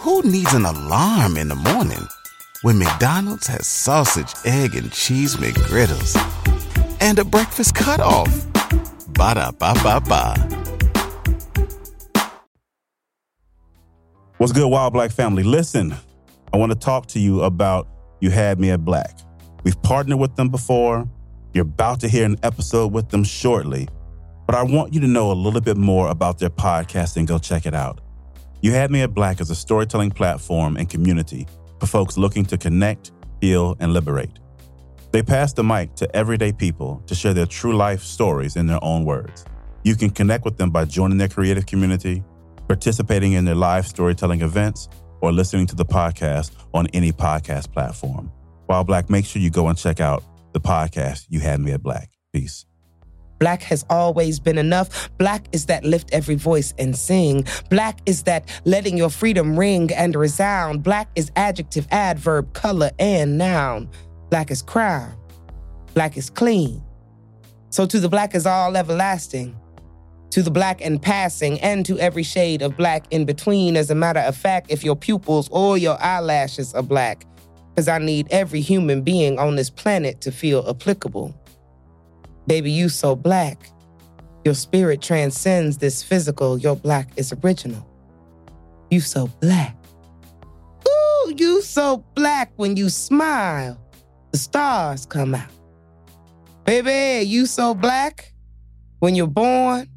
Who needs an alarm in the morning when McDonald's has sausage, egg, and cheese McGriddles and a breakfast cutoff? Ba da ba ba ba. What's good, While Black family? Listen, I want to talk to you about You Had Me at Black. We've partnered with them before. You're about to hear an episode with them shortly. But I want you to know a little bit more about their podcast and go check it out. You Had Me at Black is a storytelling platform and community for folks looking to connect, heal, and liberate. They pass the mic to everyday people to share their true life stories in their own words. You can connect with them by joining their creative community, participating in their live storytelling events, or listening to the podcast on any podcast platform. While Black, make sure you go and check out the podcast You Had Me at Black. Peace. Black has always been enough. Black is that lift every voice and sing. Black is that letting your freedom ring and resound. Black is adjective, adverb, color, and noun. Black is crown. Black is clean. So to the black is all everlasting. To the black and passing, and to every shade of black in between. As a matter of fact, if your pupils or your eyelashes are black, because I need every human being on this planet to feel applicable. Baby, you so black. Your spirit transcends this physical. Your black is original. You so black. Ooh, you so black when you smile. The stars come out. Baby, you so black. When you're born,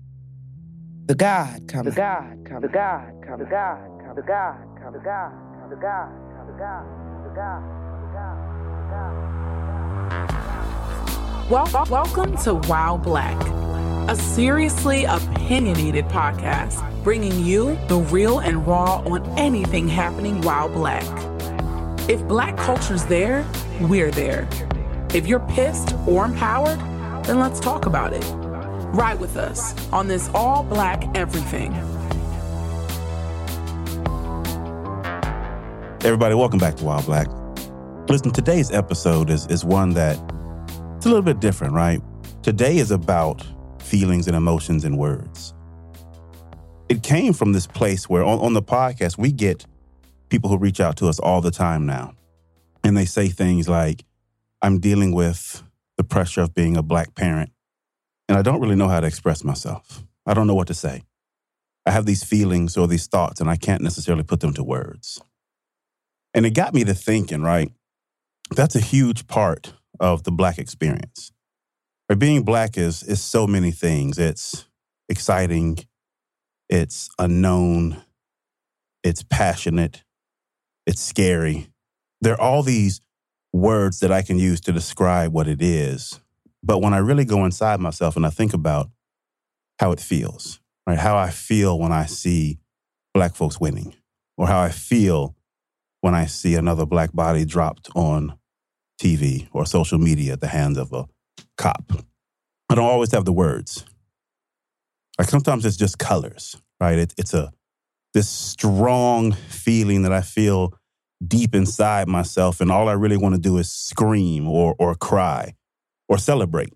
the God comes. The God comes. The God comes. The God comes. The God comes. The God comes. The God comes. The God comes. The God Well, welcome to While Black, a seriously opinionated podcast bringing you the real and raw on anything happening while black. If black culture's there, we're there. If you're pissed or empowered, then let's talk about it. Ride with us on this all black everything. Everybody, welcome back to While Black. Listen, today's episode is, is one that it's a little bit different, right? Today is about feelings and emotions and words. It came from this place where on, on the podcast, we get people who reach out to us all the time now. And they say things like, I'm dealing with the pressure of being a black parent, and I don't really know how to express myself. I don't know what to say. I have these feelings or these thoughts, and I can't necessarily put them to words. And it got me to thinking, right? That's a huge part of the black experience. Right? Being black is is so many things. It's exciting, it's unknown, it's passionate, it's scary. There are all these words that I can use to describe what it is. But when I really go inside myself and I think about how it feels, right? How I feel when I see black folks winning, or how I feel when I see another black body dropped on TV or social media at the hands of a cop. I don't always have the words. Like sometimes it's just colors, right? It, it's a this strong feeling that I feel deep inside myself, and all I really want to do is scream or or cry or celebrate.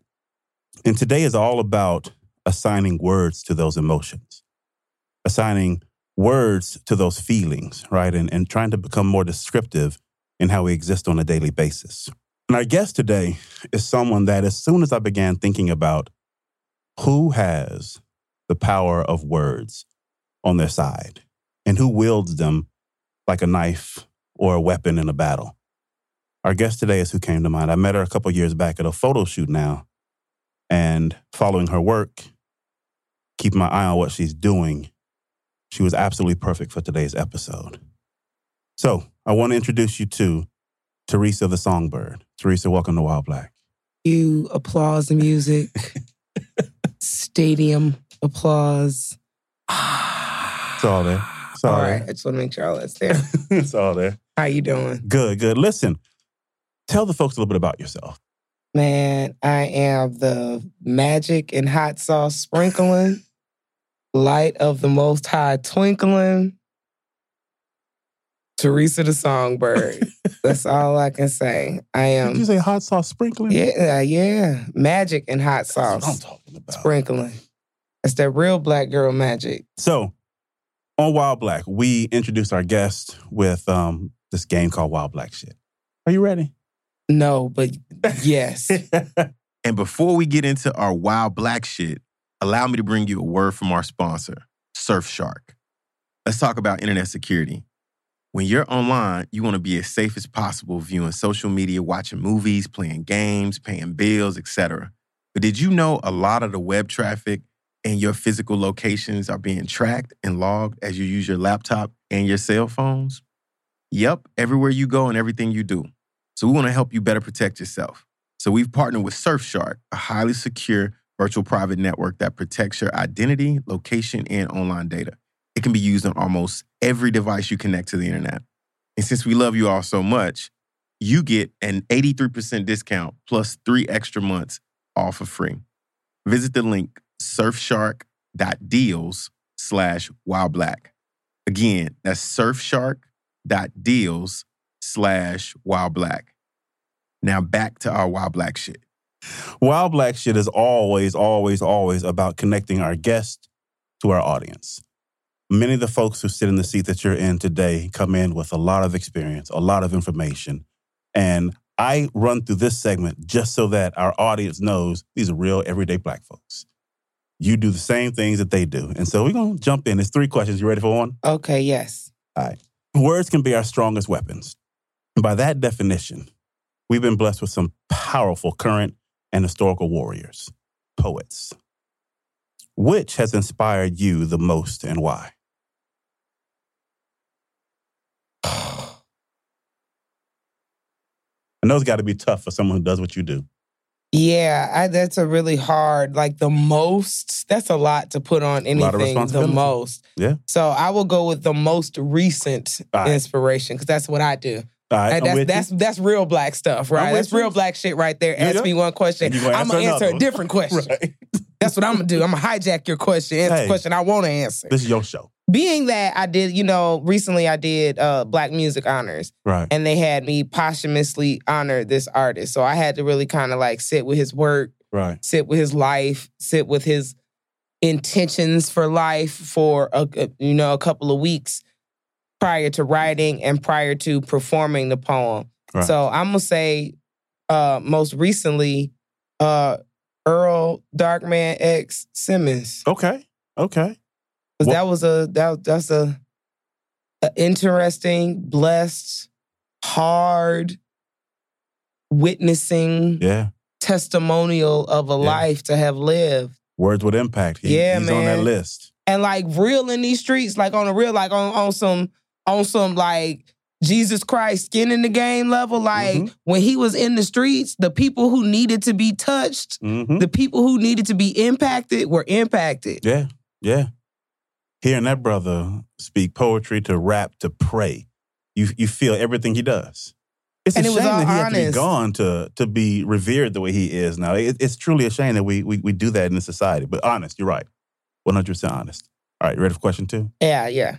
And today is all about assigning words to those emotions, assigning words to those feelings, right? And, and trying to become more descriptive in how we exist on a daily basis. And our guest today is someone that, as soon as I began thinking about who has the power of words on their side and who wields them like a knife or a weapon in a battle, our guest today is who came to mind. I met her a couple years back at a photo shoot now, and following her work, keeping my eye on what she's doing, she was absolutely perfect for today's episode. So I want to introduce you to Theresa the Songbird. Theresa, welcome to While Black. You applause the music, stadium applause. It's all there. It's all, All there. I just want to make sure all that's there. it's all there. How you doing? Good, good. Listen, tell the folks a little bit about yourself. Man, I am the magic and hot sauce sprinkling, light of the most high twinkling, Theresa the Songbird. That's all I can say. I am. Did you say hot sauce sprinkling? yeah, yeah, magic and hot That's what I'm sauce talking about. sprinkling. That's that real black girl magic. So, On While Black, we introduce our guest with um, this game called While Black Shit. Are you ready? No, but yes. And before we get into our while black shit, allow me to bring you a word from our sponsor, Surfshark. Let's talk about internet security. When you're online, you want to be as safe as possible viewing social media, watching movies, playing games, paying bills, etc. But did you know a lot of the web traffic and your physical locations are being tracked and logged as you use your laptop and your cell phones? Yep, everywhere you go and everything you do. So we want to help you better protect yourself. So we've partnered with Surfshark, a highly secure virtual private network that protects your identity, location, and online data. It can be used on almost every device you connect to the internet. And since we love you all so much, you get an 83% discount plus three extra months all for free. Visit the link surfshark.deals slash whileblack. Again, that's surfshark.deals slash whileblack. Now back to our while black shit. While Black Shit is always, always, always about connecting our guest to our audience. Many of the folks who sit in the seat that you're in today come in with a lot of experience, a lot of information. And I run through this segment just so that our audience knows these are real, everyday black folks. You do the same things that they do. And so we're going to jump in. It's three questions. You ready for one? Okay, yes. All right. Words can be our strongest weapons. And by that definition, we've been blessed with some powerful current and historical warriors, poets. Which has inspired you the most and why? I know it's got to be tough for someone who does what you do. Yeah, I, that's a really hard, like the most, that's a lot to put on anything, the most. Yeah. So I will go with the most recent right. inspiration because that's what I do. All right, Hey, I'm that's you. that's that's real black stuff, right? That's you. real black shit right there. You Ask know? me one question. And you gonna I'm gonna answer answer another a different question. Right. That's what I'm gonna do. I'm gonna hijack your question, answer Hey. the question I want to answer. This is your show. Being that I did, you know, recently I did uh Black Music Honors Right. and they had me posthumously honor this artist. So I had to really kind of like sit with his work, Right. sit with his life, sit with his intentions for life for a, a- you know a couple of weeks prior to writing and prior to performing the poem. Right. So I'm gonna say uh most recently uh Earl Darkman X Simmons. Okay. Okay. What- that was a that that's a, a interesting, blessed, hard, witnessing Yeah. testimonial of a Yeah. life to have lived. Words with impact. He- Yeah, he's on that list. And like real in these streets, like on a real, like on, on some on some like Jesus Christ skin in the game level. Like Mhm. when he was in the streets, the people who needed to be touched, hmm the people who needed to be impacted were impacted. Yeah, yeah. Hearing that brother speak poetry to rap to pray, you you feel everything he does. It's And a it shame that he had to be gone to to be revered the way he is now. It- it's truly a shame that we, we we do that in this society. But honest, you're right, one hundred percent honest. All right, you ready for question two? Yeah, yeah.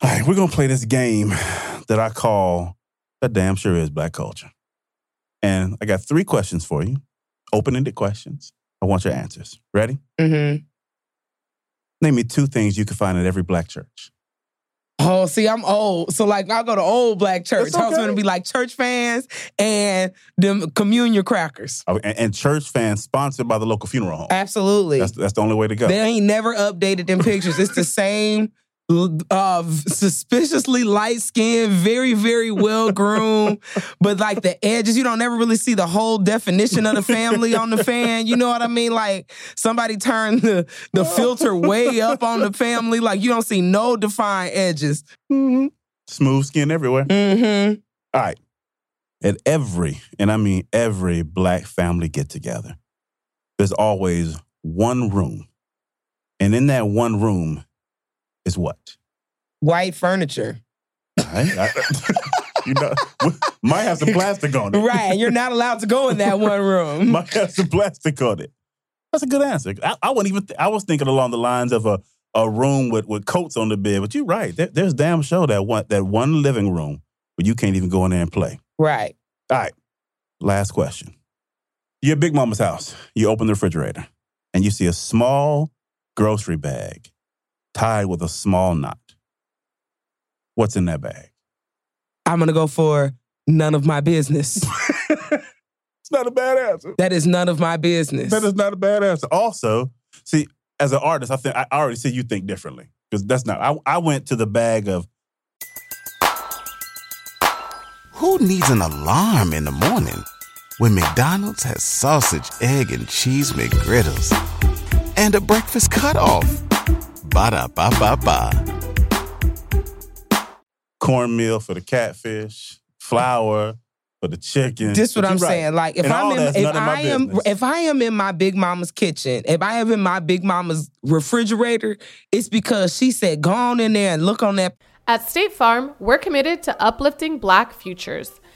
All right, we're gonna play this game that I call that damn sure is black culture, and I got three questions for you, open ended questions. I want your answers. Ready? Mm-hmm. Name me two things you can find at every black church. Oh, see, I'm old. So like I'll go to old black church. That's I was gonna be like church fans and them communion crackers. Oh, and, and church fans sponsored by the local funeral home. Absolutely. That's that's the only way to go. They ain't never updated them pictures. It's the same uh suspiciously light skinned, very, very well groomed, but like the edges, you don't ever really see the whole definition of the family on the fan. You know what I mean? Like somebody turned the, the filter way up on the family. Like you don't see no defined edges. Mhm. Smooth skin everywhere. Mm-hmm. All right. At every, and I mean every black family get together, there's always one room. And in that one room is what? White furniture. Right? I- you know, might have some plastic on it. Right. And you're not allowed to go in that one room. might have some plastic on it. That's a good answer. I, I wasn't even. Th- I was thinking along the lines of a, a room with, with coats on the bed. But you're right. There, there's damn show that one that one living room where you can't even go in there and play. Right. All right. Last question. You're at Big Mama's house. You open the refrigerator and you see a small grocery bag tied with a small knot. What's in that bag? I'm gonna go for none of my business. It's not a bad answer. that is none of my business. That is not a bad answer. Also, see, as an artist, I think I already see you think differently because that's not. I, I went to the bag of Who needs an alarm in the morning when McDonald's has sausage, egg, and cheese McGriddles and a breakfast cutoff? Ba da ba ba ba. cornmeal for the catfish, flour for the chicken. This is what I'm right. saying. Like if And I'm in, if none of my I am business. if I am in my big mama's kitchen, if I am in my big mama's refrigerator, it's because she said, "Go on in there and look on that." At State Farm, we're committed to uplifting Black futures.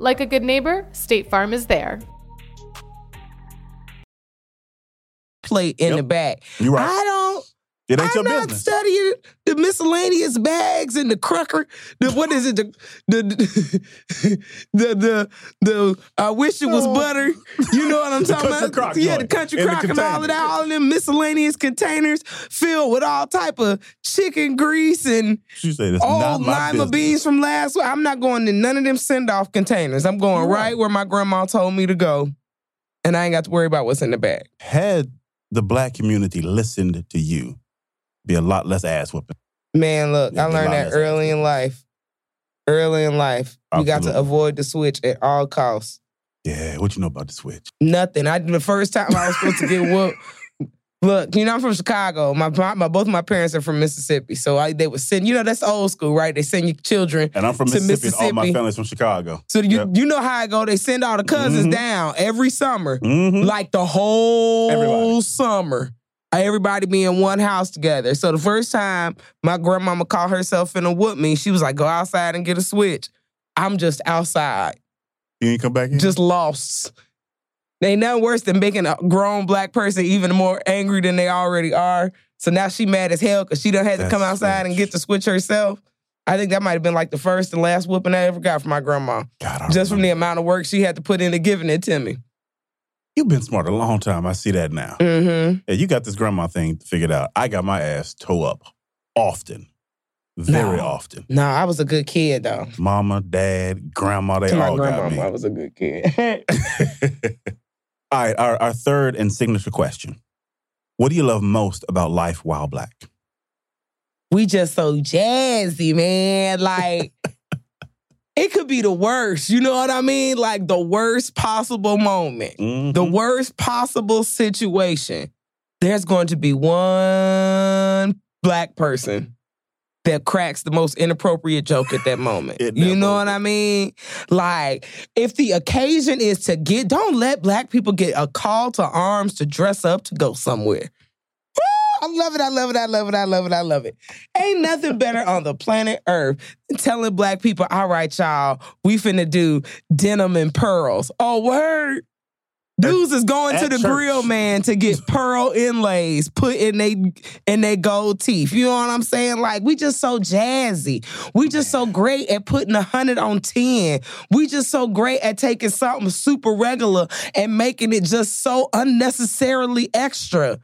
Like a good neighbor, State Farm is there. plate in Yep. the back. You're right. I don't. It ain't I'm your not business. studying the miscellaneous bags and the cracker. The what is it? The the the the, the I wish it was Oh. butter. You know what I'm talking about? crock yeah, the country the crock and all of that. All of them miscellaneous containers filled with all type of chicken grease and She said old lima business. beans from last week. I'm not going to none of them send off containers. I'm going right. right. where my grandma told me to go, and I ain't got to worry about what's in the bag. Had the black community listened to you, be a lot less ass whooping. Man, look, I learned that early in life. Early in life, we got to avoid the switch at all costs. Yeah, what you know about the switch? Nothing. I the first time I was supposed to get whooped. Look, you know I'm from Chicago. My, my, both my parents are from Mississippi, so I they would send. You know that's old school, right? They send your children. And I'm from To Mississippi, and all my family's from Chicago. So you Yep. you know how I go. They send all the cousins Mhm. down every summer, Mm-hmm. like the whole Everybody. summer. Everybody be in one house together. So the first time my grandmama called herself in a whoop me, she was like, "Go outside and get a switch." I'm just outside, You ain't come back in? just lost. Ain't nothing worse than making a grown black person even more angry than they already are. So now she mad as hell because she done had to That's come outside and get the switch herself. I think that might have been like the first and last whooping I ever got from my grandma. God, Just from the amount of work she had to put into giving it to me. You've been smart a long time. I see that now. Mm-hmm. Yeah, you got this grandma thing figured out. I got my ass toe up often, very No. often. No, I was a good kid though. Mama, dad, grandma, they my all got grandmama, me. I was a good kid. all right, our, our third and signature question. What do you love most about life while black? we just so jazzy, man. Like it could be the worst. You know what I mean? Like the worst possible moment. Mhm. the worst possible situation, there's going to be one black person that cracks the most inappropriate joke at that moment. It you know what I mean? Like, if the occasion is to get, don't let black people get a call to arms to dress up to go somewhere. I love it. I love it. I love it. I love it. I love it. Ain't nothing better on the planet Earth than telling black people, all right, y'all, we finna do denim and pearls. Oh, word. Dudes is going to the church. grill man to get pearl inlays put in they in their gold teeth. You know what I'm saying? Like we just so jazzy. We just so great at putting a hundred on ten. We just so great at taking something super regular and making it just so unnecessarily extra.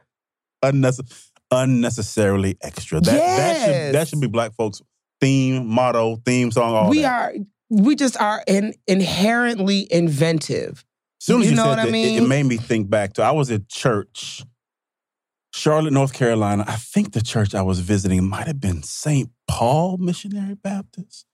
Unnecess- unnecessarily extra. That, that, Yes. should, that should be black folks' theme, motto, theme song, all we that. are we just are in, inherently inventive. As soon as You you, know said what I that, it- it, made me think back to I was at church, Charlotte, North Carolina. I think the church I was visiting might have been St. Paul Missionary Baptist.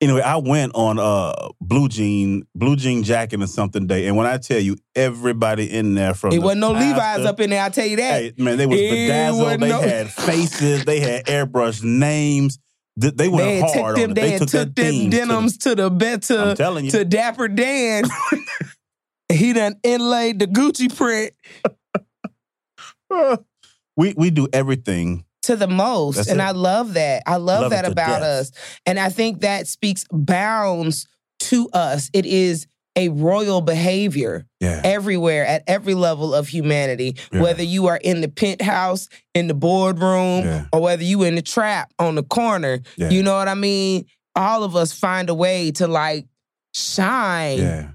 Anyway, I went on uh blue jean, blue jean jacket or something day, and when I tell you, everybody in there from It the wasn't no Levi's up in there, I tell you that. Hey, man, they was It bedazzled. They no- had faces. They had airbrushed names. Th- They went They hard took on them, it. they, They took, took them to the- denims to the bed to, telling you. to Dapper Dan. he done inlaid the Gucci print we we do everything to the most. That's and it. I love that. I love, Love that about death. us. And I think that speaks bounds to us. It is a royal behavior Yeah. everywhere at every level of humanity, Yeah. whether you are in the penthouse, in the boardroom, Yeah. or whether you in the trap on the corner. You know what I mean? All of us find a way to like shine. Yeah.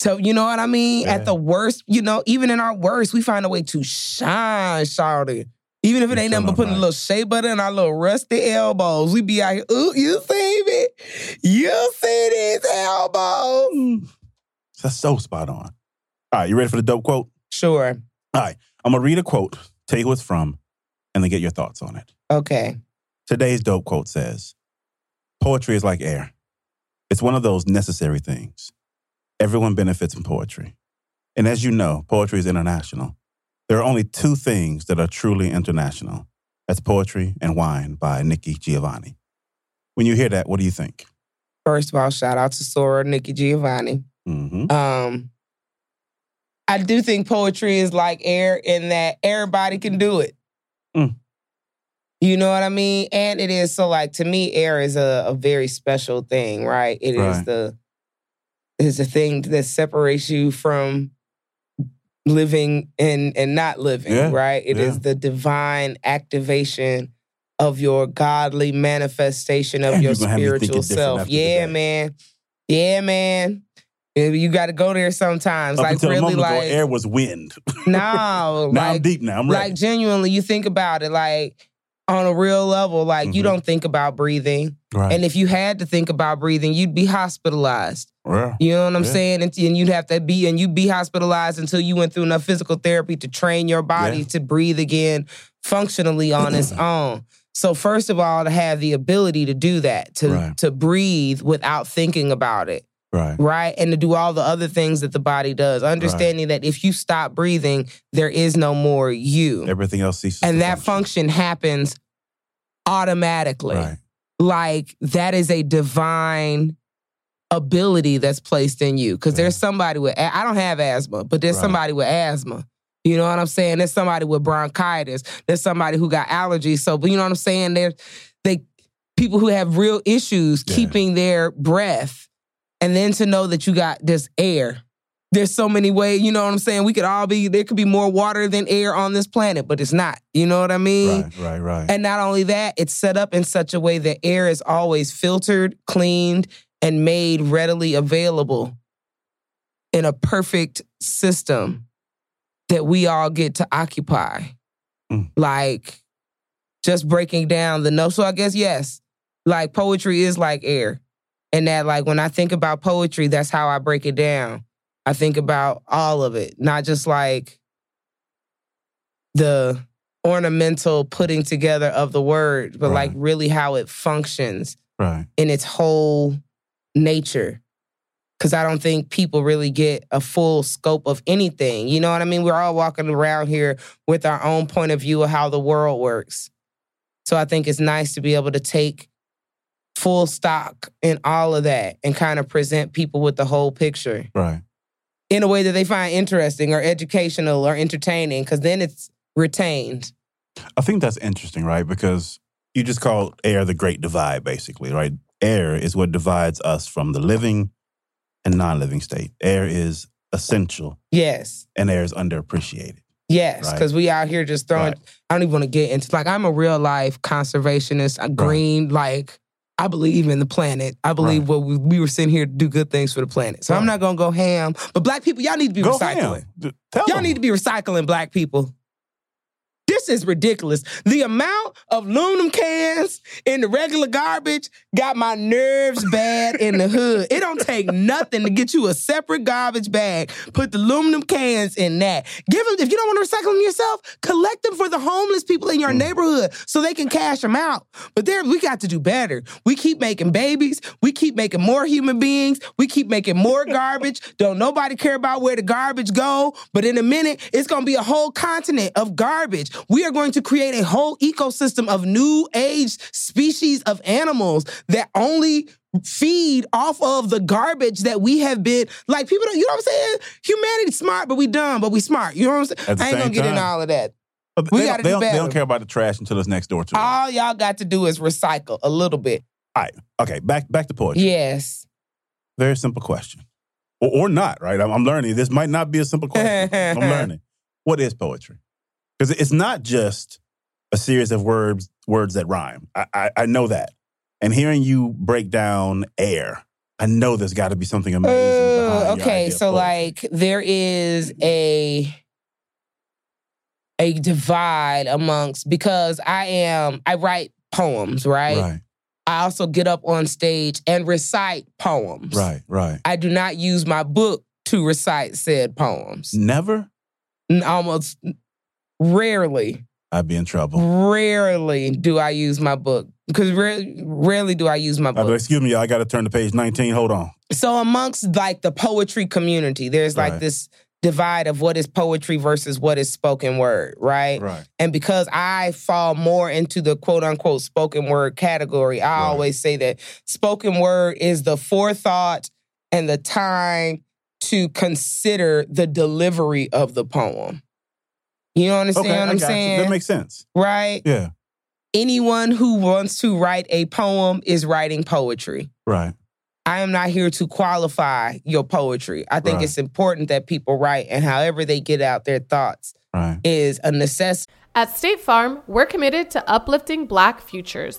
So you know what I mean? At the worst, you know, even in our worst, we find a way to shine, shawty. Even if it ain't nothing but putting a little shea butter in our little rusty elbows, we be out here. Ooh, you see me? You see these elbows? Mm. That's so spot on. All right, you ready for the dope quote? Sure. All right, I'm gonna read a quote, tell you who it's from, and then get your thoughts on it. Okay. Today's dope quote says Poetry is like air, it's one of those necessary things. Everyone benefits from poetry. And as you know, poetry is international. There are only two things that are truly international that's poetry and wine by Nikki Giovanni. When you hear that, what do you think? First of all, shout out to Soror, Nikki Giovanni. Mm-hmm. Um, I do think poetry is like air in that everybody can do it. Mm. You know what I mean? And it is so like to me, air is a, a very special thing, right? It is Right. the is the thing that separates you from living and and not living, Yeah, right? It is yeah. the divine activation of your godly manifestation of Damn, your you gonna have me thinking spiritual self. Yeah, man. Yeah, man. You got to go there sometimes. Up like really, like air was wind. no, now I'm deep now. I'm ready. like genuinely, you think about it, like on a real level, like you Mhm. don't think about breathing, right. and if you had to think about breathing, you'd be hospitalized. Yeah. You know what I'm Yeah. saying? And, and you'd have to be, and you'd be hospitalized until you went through enough physical therapy to train your body Yeah. to breathe again functionally on its own. So first of all, to have the ability to do that, to Right. to breathe without thinking about it, Right. right? And to do all the other things that the body does. Understanding that if you stop breathing, there is no more you. Everything else ceases. and that function happens automatically. Right. Like that is a divine ability that's placed in you. Because there's somebody with, I don't have asthma, but there's Right. somebody with asthma. You know what I'm saying? There's somebody with bronchitis. There's somebody who got allergies. So, but you know what I'm saying? There's they people who have real issues Yeah. keeping their breath, and then to know that you got this air. There's so many ways. You know what I'm saying? We could all be. There could be more water than air on this planet, but it's not. You know what I mean? Right. Right. Right. And not only that, it's set up in such a way that air is always filtered, cleaned, and made readily available in a perfect system that we all get to occupy. Mm. Like just breaking down the note. So I guess, yes, like poetry is like air. And that, like, when I think about poetry, that's how I break it down. I think about all of it, not just like the ornamental putting together of the word, but like really how it functions right. in its whole nature. Cause I don't think people really get a full scope of anything. You know what I mean? We're all walking around here with our own point of view of how the world works. So I think it's nice to be able to take full stock in all of that and kind of present people with the whole picture Right. in a way that they find interesting or educational or entertaining, because then it's retained. I think that's interesting, right? Because you just call air the great divide, basically, right? Air is what divides us from the living and non living state. Air is essential Yes. and air is underappreciated. Yes, Right. because we out here just throwing. Right. I don't even want to get into like I'm a real life conservationist. a green like I believe in the planet. I believe Right. what we, we were sitting here to do good things for the planet. So I'm not gonna go ham. But black people, y'all need to be Go recycling. ham. Tell Y'all them. need to be recycling black people. This is ridiculous. The amount of aluminum cans in the regular garbage got my nerves bad in the hood. It don't take nothing to get you a separate garbage bag. Put the aluminum cans in that. Give them, if you don't want to recycle them yourself, collect them for the homeless people in your mm. neighborhood so they can cash them out. But there, we got to do better. We keep making babies. We keep making more human beings. We keep making more garbage. Don't nobody care about where the garbage go. But in a minute, it's going to be a whole continent of garbage. We are going to create a whole ecosystem of new age species of animals that only feed off of the garbage that we have been like people don't you know what I'm saying? Humanity's smart, but we dumb, but we smart. You know what I'm saying? I ain't gonna get into time- all of that. But We they, gotta don't, they, do don't, they don't care about the trash until it's next door to them. All y'all got to do is recycle a little bit. All right. Okay, back back to poetry. Yes. Very simple question. Or, or not, right? I'm, I'm learning. This might not be a simple question. I'm learning. What is poetry? Because it's not just a series of words words that rhyme. I, I, I know that. And hearing you break down air, I know there's got to be something amazing. Uh, okay, so like there is a a divide amongst because I am I write poems, right? right, I also get up on stage and recite poems. right, right. I do not use my book to recite said poems. Never, Almost rarely, I'd be in trouble. rarely do I use my book because ra- rarely do I use my I'd be like, book. excuse me, I got to turn to page 19. Hold on. So amongst like the poetry community, there's like Right. this divide of what is poetry versus what is spoken word, right? Right. And because I fall more into the quote unquote spoken word category, I Right. always say that spoken word is the forethought and the time to consider the delivery of the poem. You understand Okay, what I I'm got you. saying? That makes sense. right? Yeah, Anyone who wants to write a poem is writing poetry. right. I am not here to qualify your poetry. I think Right. it's important that people write and however they get out their thoughts Right. is a necessity. At State Farm, we're committed to uplifting Black futures.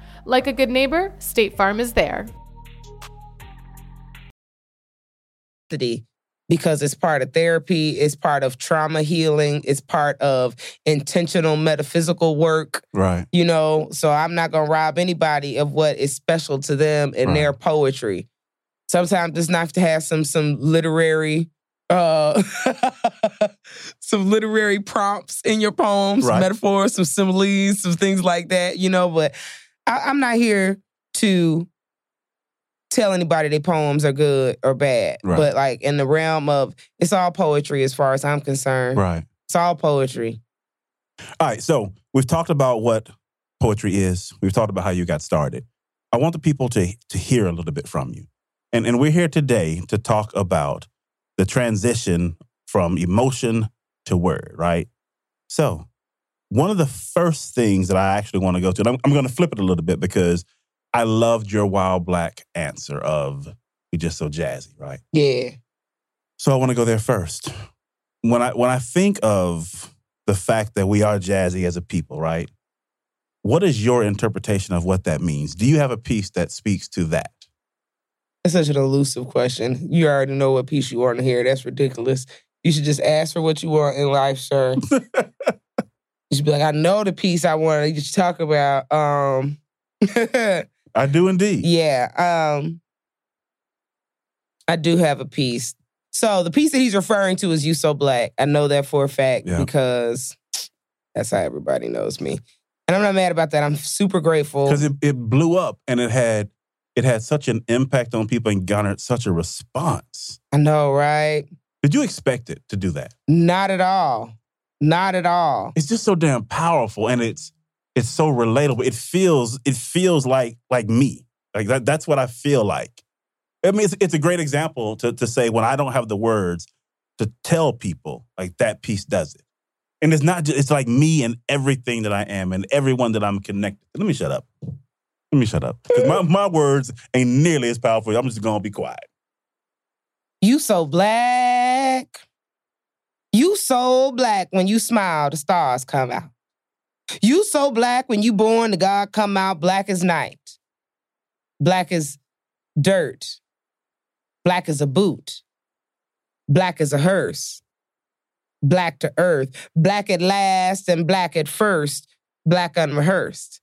Like a good neighbor, State Farm is there. because it's part of therapy, it's part of trauma healing, it's part of intentional metaphysical work, Right. you know. So I'm not going to rob anybody of what is special to them in Right. their poetry. Sometimes it's nice to have some some literary uh some literary prompts in your poems, Right. metaphors, some similes, some things like that, you know, but I, I'm not here to tell anybody their poems are good or bad. Right. But like in the realm of it's all poetry as far as I'm concerned. Right. It's all poetry. All right. So we've talked about what poetry is. We've talked about how you got started. I want the people to to hear a little bit from you, and and we're here today to talk about the transition from emotion to word. Right. So one of the first things that I actually want to go to, and I'm, I'm going to flip it a little bit because I loved your wild black answer of "we just so jazzy." Right. Yeah. So I want to go there first. When I when I think of the fact that we are jazzy as a people, right? What is your interpretation of what that means? Do you have a piece that speaks to that? That's such an elusive question. You already know what piece you want to hear. That's ridiculous. You should just ask for what you want in life, sir. you should be like, I know the piece I want you to talk about. Um I do indeed. Yeah. Um I do have a piece. So the piece that he's referring to is You So Black. I know that for a fact Yeah. because that's how everybody knows me. And I'm not mad about that. I'm super grateful. Because it, it blew up and it had it had such an impact on people and garnered such a response. I know, right? Did you expect it to do that? Not at all. Not at all. It's just so damn powerful and it's it's so relatable. It feels it feels like like me. Like that that's what I feel like. I mean, it's, it's a great example to, to say when I don't have the words to tell people, like that piece does it. And it's not just, it's like me and everything that I am and everyone that I'm connected. Let me shut up. Let me shut up. 'Cause my, my words ain't nearly as powerful. I'm just going to be quiet. You so black. You so black when you smile, the stars come out. You so black when you born, the God come out black as night. Black as dirt. Black as a boot. Black as a hearse. Black to earth. Black at last and black at first. Black unrehearsed.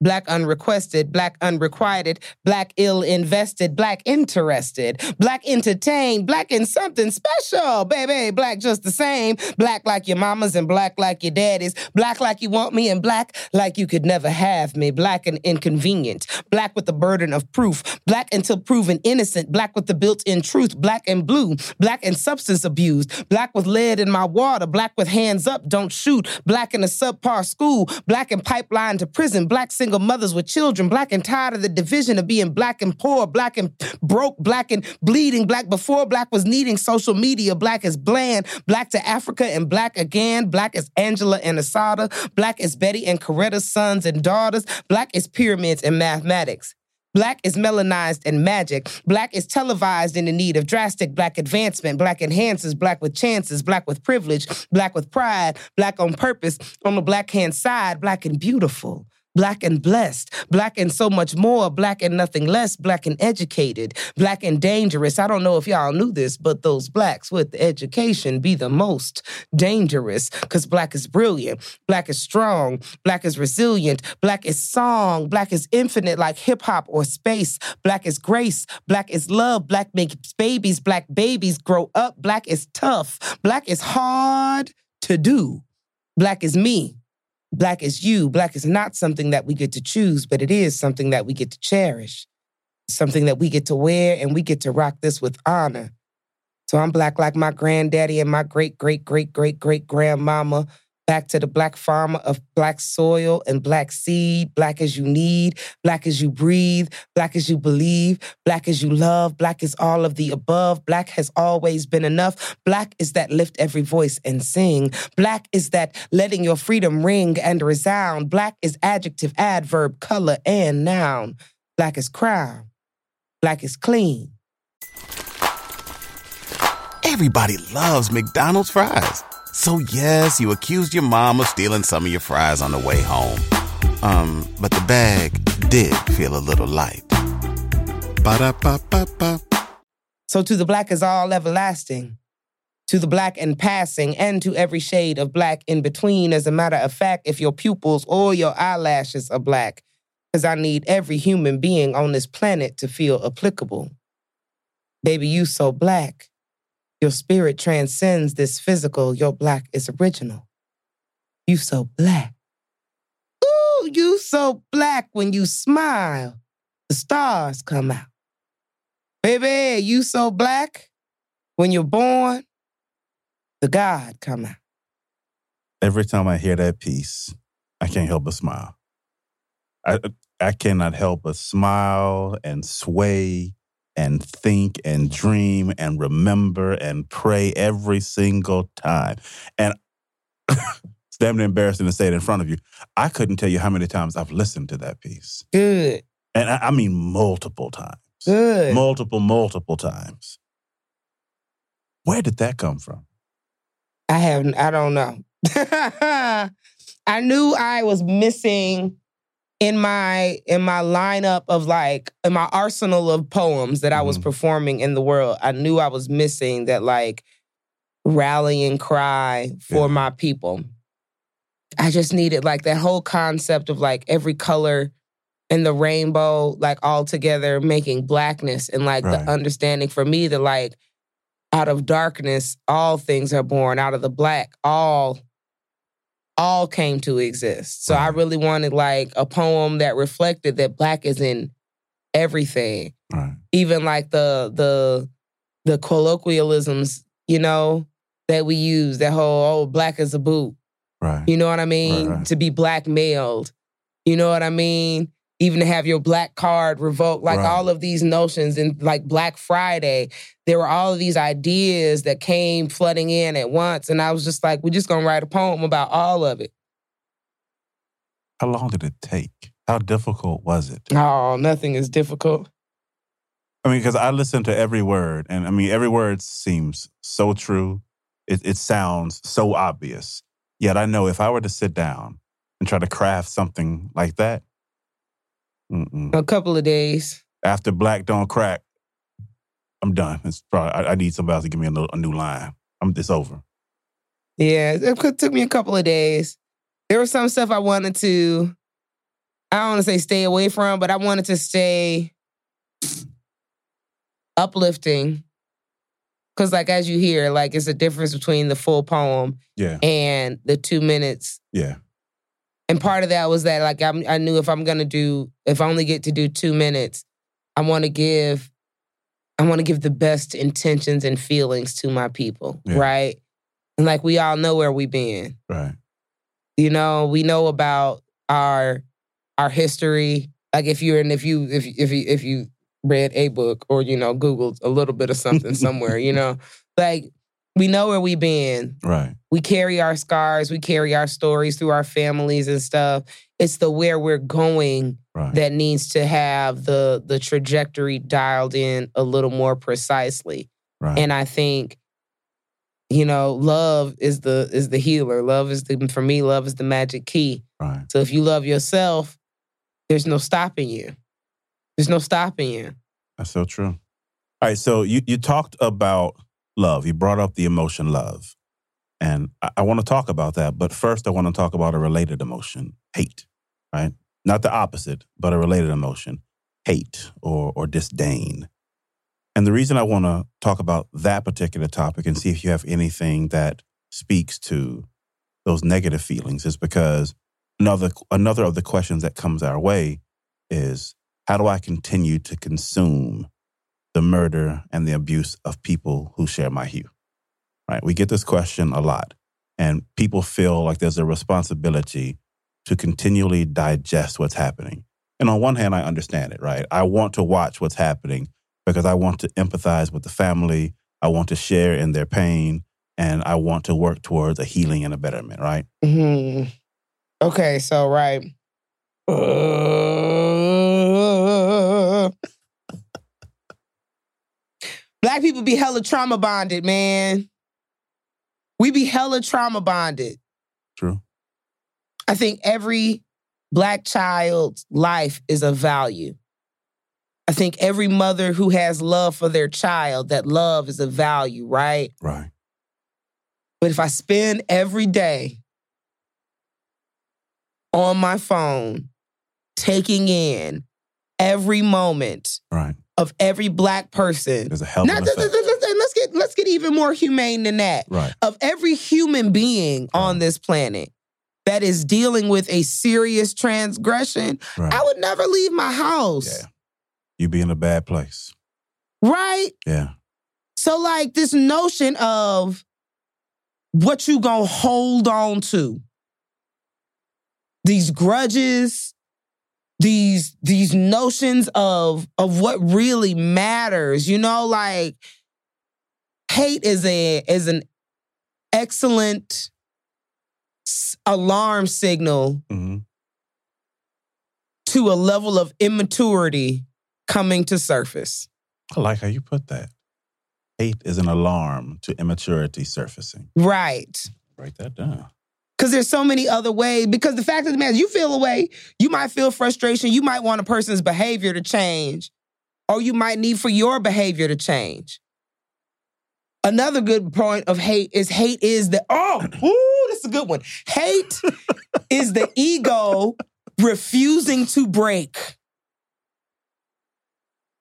Black unrequested, black unrequited, black ill invested, black interested, black entertained, black in something special, baby, black just the same, black like your mamas and black like your daddies, black like you want me and black like you could never have me, black and inconvenient, black with the burden of proof, black until proven innocent, black with the built in truth, black and blue, black and substance abused, black with lead in my water, black with hands up, don't shoot, black in a subpar school, black and pipeline to prison, black single mothers with children, black and tired of the division of being black and poor, black and broke, black and bleeding, black before black was needing social media, black as bland, black to Africa and black again, black as Angela and Assata, black as Betty and Coretta's sons and daughters, black as pyramids and mathematics. Black is melanized and magic. Black is televised in the need of drastic black advancement. Black enhances black with chances, black with privilege, black with pride, black on purpose, on the black hand side, black and beautiful black and blessed, black and so much more, black and nothing less, black and educated, black and dangerous. I don't know if y'all knew this, but those blacks with education be the most dangerous because black is brilliant, black is strong, black is resilient, black is song, black is infinite like hip hop or space, black is grace, black is love, black makes babies, black babies grow up, black is tough, black is hard to do, black is me. Black is you. Black is not something that we get to choose, but it is something that we get to cherish, something that we get to wear, and we get to rock this with honor. So I'm black like my granddaddy and my great, great, great, great, great grandmama back to the black farmer of black soil and black seed, black as you need, black as you breathe, black as you believe, black as you love, black is all of the above, black has always been enough, black is that lift every voice and sing, black is that letting your freedom ring and resound, black is adjective, adverb, color, and noun, black is crown, black is clean. Everybody loves McDonald's fries. So yes, you accused your mom of stealing some of your fries on the way home. Um, but the bag did feel a little light. Ba-da-ba-ba-ba. So to the black is all everlasting. To the black and passing, and to every shade of black in between. As a matter of fact, if your pupils or your eyelashes are black, because I need every human being on this planet to feel applicable. Baby, you so black. Your spirit transcends this physical. Your black is original. You so black. Ooh, you so black when you smile. The stars come out. Baby, you so black when you're born. The God come out. Every time I hear that piece, I can't help but smile. I I cannot help but smile and sway and think and dream and remember and pray every single time. And it's damn near embarrassing to say it in front of you. I couldn't tell you how many times I've listened to that piece. Good. And I, I mean multiple times. Good. Multiple, multiple times. Where did that come from? I haven't, I don't know. I knew I was missing in my in my lineup of like in my arsenal of poems that I was Mhm. performing in the world, I knew I was missing that like rallying cry for Yeah. my people. I just needed like that whole concept of like every color in the rainbow, like all together making blackness and like Right. the understanding for me that like out of darkness, all things are born. Out of the black, all all came to exist. So I mm-hmm. really wanted like a poem that reflected that black is in everything. Right. Even like the the the colloquialisms, you know, that we use, that whole oh black is a boot. Right. You know what I mean? right. To be blackmailed. You know what I mean? Even to have your black card revoked, like Right. all of these notions and like Black Friday, there were all of these ideas that came flooding in at once. And I was just like, we're just gonna write a poem about all of it. How long did it take? How difficult was it? Oh, nothing is difficult. I mean, because I listened to every word, and I mean, every word seems so true. It, it sounds so obvious. Yet I know if I were to sit down and try to craft something like that, mm-mm. A couple of days. after Black Don't Crack, I'm done. It's probably, I, I need somebody else to give me a, little, a new line. I'm it's over. Yeah, it took me a couple of days. There was some stuff I wanted to I don't want to say stay away from, but I wanted to stay uplifting. Cause like as you hear, like it's a difference between the full poem Yeah. and the two minutes. Yeah. And part of that was that like I'm, I knew if I'm gonna do, if I only get to do two minutes, I want to give, I want to give the best intentions and feelings to my people, Yeah. right? And like we all know where we've been. Right. You know, we know about our our history. Like if you're and if you if if you if you read a book or you know Googled a little bit of something somewhere, you know, like we know where we've been. Right. We carry our scars, we carry our stories through our families and stuff. It's the where we're going Right. that needs to have the the trajectory dialed in a little more precisely. right. And I think, you know, love is the is the healer. Love is the for me, love is the magic key. right. So if you love yourself, there's no stopping you. There's no stopping you. That's so true. All right. So you, you talked about love. You brought up the emotion love. And I, I want to talk about that. But first, I want to talk about a related emotion hate, right? Not the opposite, but a related emotion hate or, or disdain. And the reason I want to talk about that particular topic and see if you have anything that speaks to those negative feelings is because another another of the questions that comes our way is how do I continue to consume the murder and the abuse of people who share my hue? Right? We get this question a lot, and people feel like there's a responsibility to continually digest what's happening. And on one hand, I understand it, right? I want to watch what's happening because I want to empathize with the family. I want to share in their pain, and I want to work towards a healing and a betterment, right? Mm-hmm. Okay, so right. Black people be hella trauma bonded, man. We be hella trauma bonded. True. I think every black child's life is of value. I think every mother who has love for their child, that love is a value, right? Right. But if I spend every day on my phone taking in every moment Right. Of every black person, There's a hell of Not- an let's, effect. let's- let's get let's get even more humane than that. Right. Of every human being on this planet that is dealing with a serious transgression, Right. I would never leave my house. Yeah. You'd be in a bad place. Right? Yeah. So like this notion of what you gonna hold on to. These grudges, these these notions of of what really matters, you know, like hate is a is an excellent alarm signal hmm to a level of immaturity coming to surface. I like how you put that. Hate is an alarm to immaturity surfacing. Right. Write that down. Because there's so many other ways. Because the fact of the matter is, you feel a way, you might feel frustration, you might want a person's behavior to change, or you might need for your behavior to change. Another good point of hate is hate is the, oh, ooh, that's a good one. Hate is the ego refusing to break.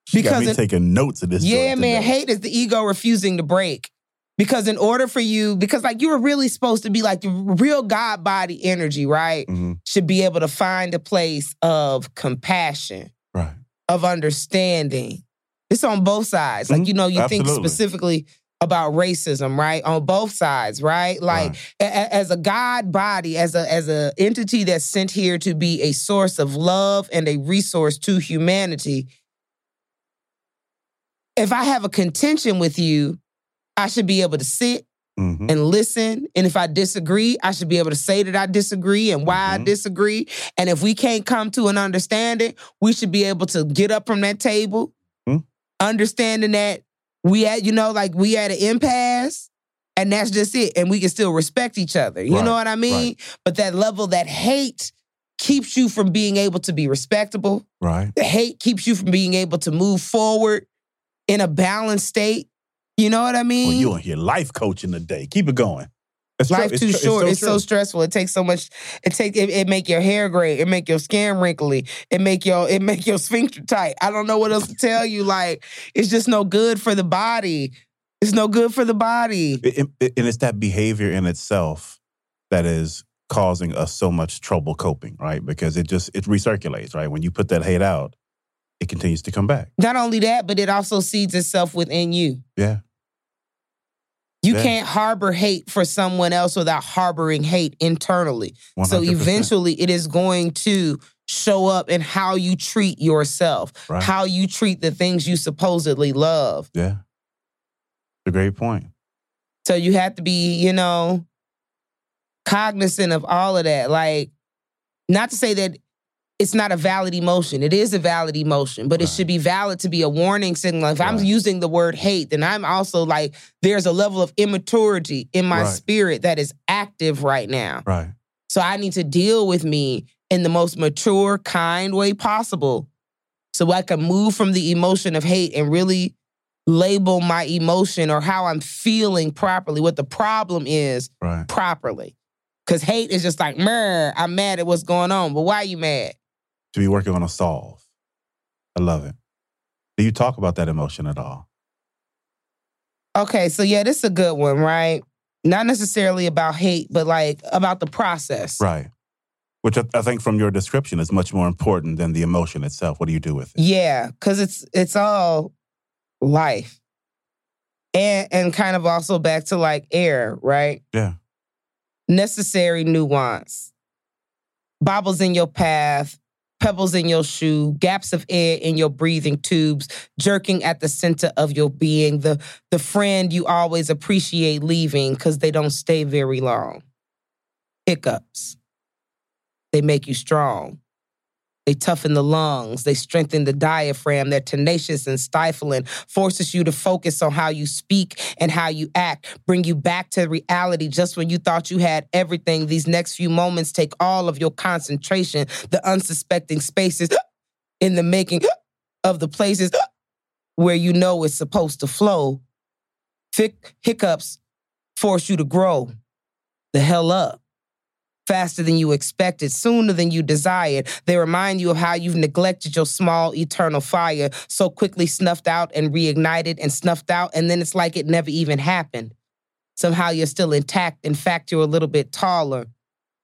She got Because me it- taking notes of this. Yeah, man. today. Hate is the ego refusing to break. Because in order for you, because like you were really supposed to be like the real God body energy, right? Mhm. Should be able to find a place of compassion, Right. of understanding. It's on both sides. Like, Mhm. you know, you think specifically about racism, right? On both sides, right? Like Right. a- as a God body, as a as a entity that's sent here to be a source of love and a resource to humanity. If I have a contention with you, I should be able to sit Mhm. and listen. And if I disagree, I should be able to say that I disagree and why I Mhm. disagree. And if we can't come to an understanding, we should be able to get up from that table, Mhm. understanding that we at, you know, like we at an impasse. And that's just it. And we can still respect each other. You Right, know what I mean? right. But that level, that hate keeps you from being able to be respectable. Right. The hate keeps you from being able to move forward in a balanced state. You know what I mean? Well, you on here life coaching today. Keep it going. It's. Life It's too it's short. so It's so, stressful. It takes so much. It take it, it make your hair gray. It make your skin wrinkly. It make your it make your sphincter tight. I don't know what else to tell you. Like it's just no good for the body. It's no good for the body. It- it- and it's that behavior in itself that is causing us so much trouble coping, right? Because it just it recirculates, right? When you put that hate out, it continues to come back. Not only that, but it also seeds itself within you. Yeah. You Yeah. can't harbor hate for someone else without harboring hate internally. So 100%. eventually it is going to show up in how you treat yourself, Right. how you treat the things you supposedly love. Yeah. It's a great point. So you have to be, you know, cognizant of all of that. Like, not to say that it's not a valid emotion. It is a valid emotion, but it should be valid to be a warning signal. If I'm using the word hate, then I'm also like, there's a level of immaturity in my Right. spirit that is active right now. Right. So I need to deal with me in the most mature, kind way possible so I can move from the emotion of hate and really label my emotion or how I'm feeling properly, what the problem is Right. properly. Because hate is just like, meh, I'm mad at what's going on. But why are you mad? To be working on a solve. I love it. Do you talk about that emotion at all? Okay, so yeah, this is a good one, right? Not necessarily about hate, but like about the process. Right. Which I, I think from your description is much more important than the emotion itself. What do you do with it? Yeah, because it's it's all life. And and kind of also back to like air, right? Yeah. Necessary nuance. Bobbles in your path, pebbles in your shoe, gaps of air in your breathing tubes, jerking at the center of your being, the the friend you always appreciate leaving because they don't stay very long. Hiccups. They make you strong. They toughen the lungs. They strengthen the diaphragm. They're tenacious and stifling, forces you to focus on how you speak and how you act, bring you back to reality just when you thought you had everything. These next few moments take all of your concentration, the unsuspecting spaces in the making of the places where you know it's supposed to flow. Thick hiccups force you to grow the hell up faster than you expected, sooner than you desired. They remind you of how you've neglected your small eternal fire, so quickly snuffed out and reignited and snuffed out, and then it's like it never even happened. Somehow you're still intact. In fact, you're a little bit taller,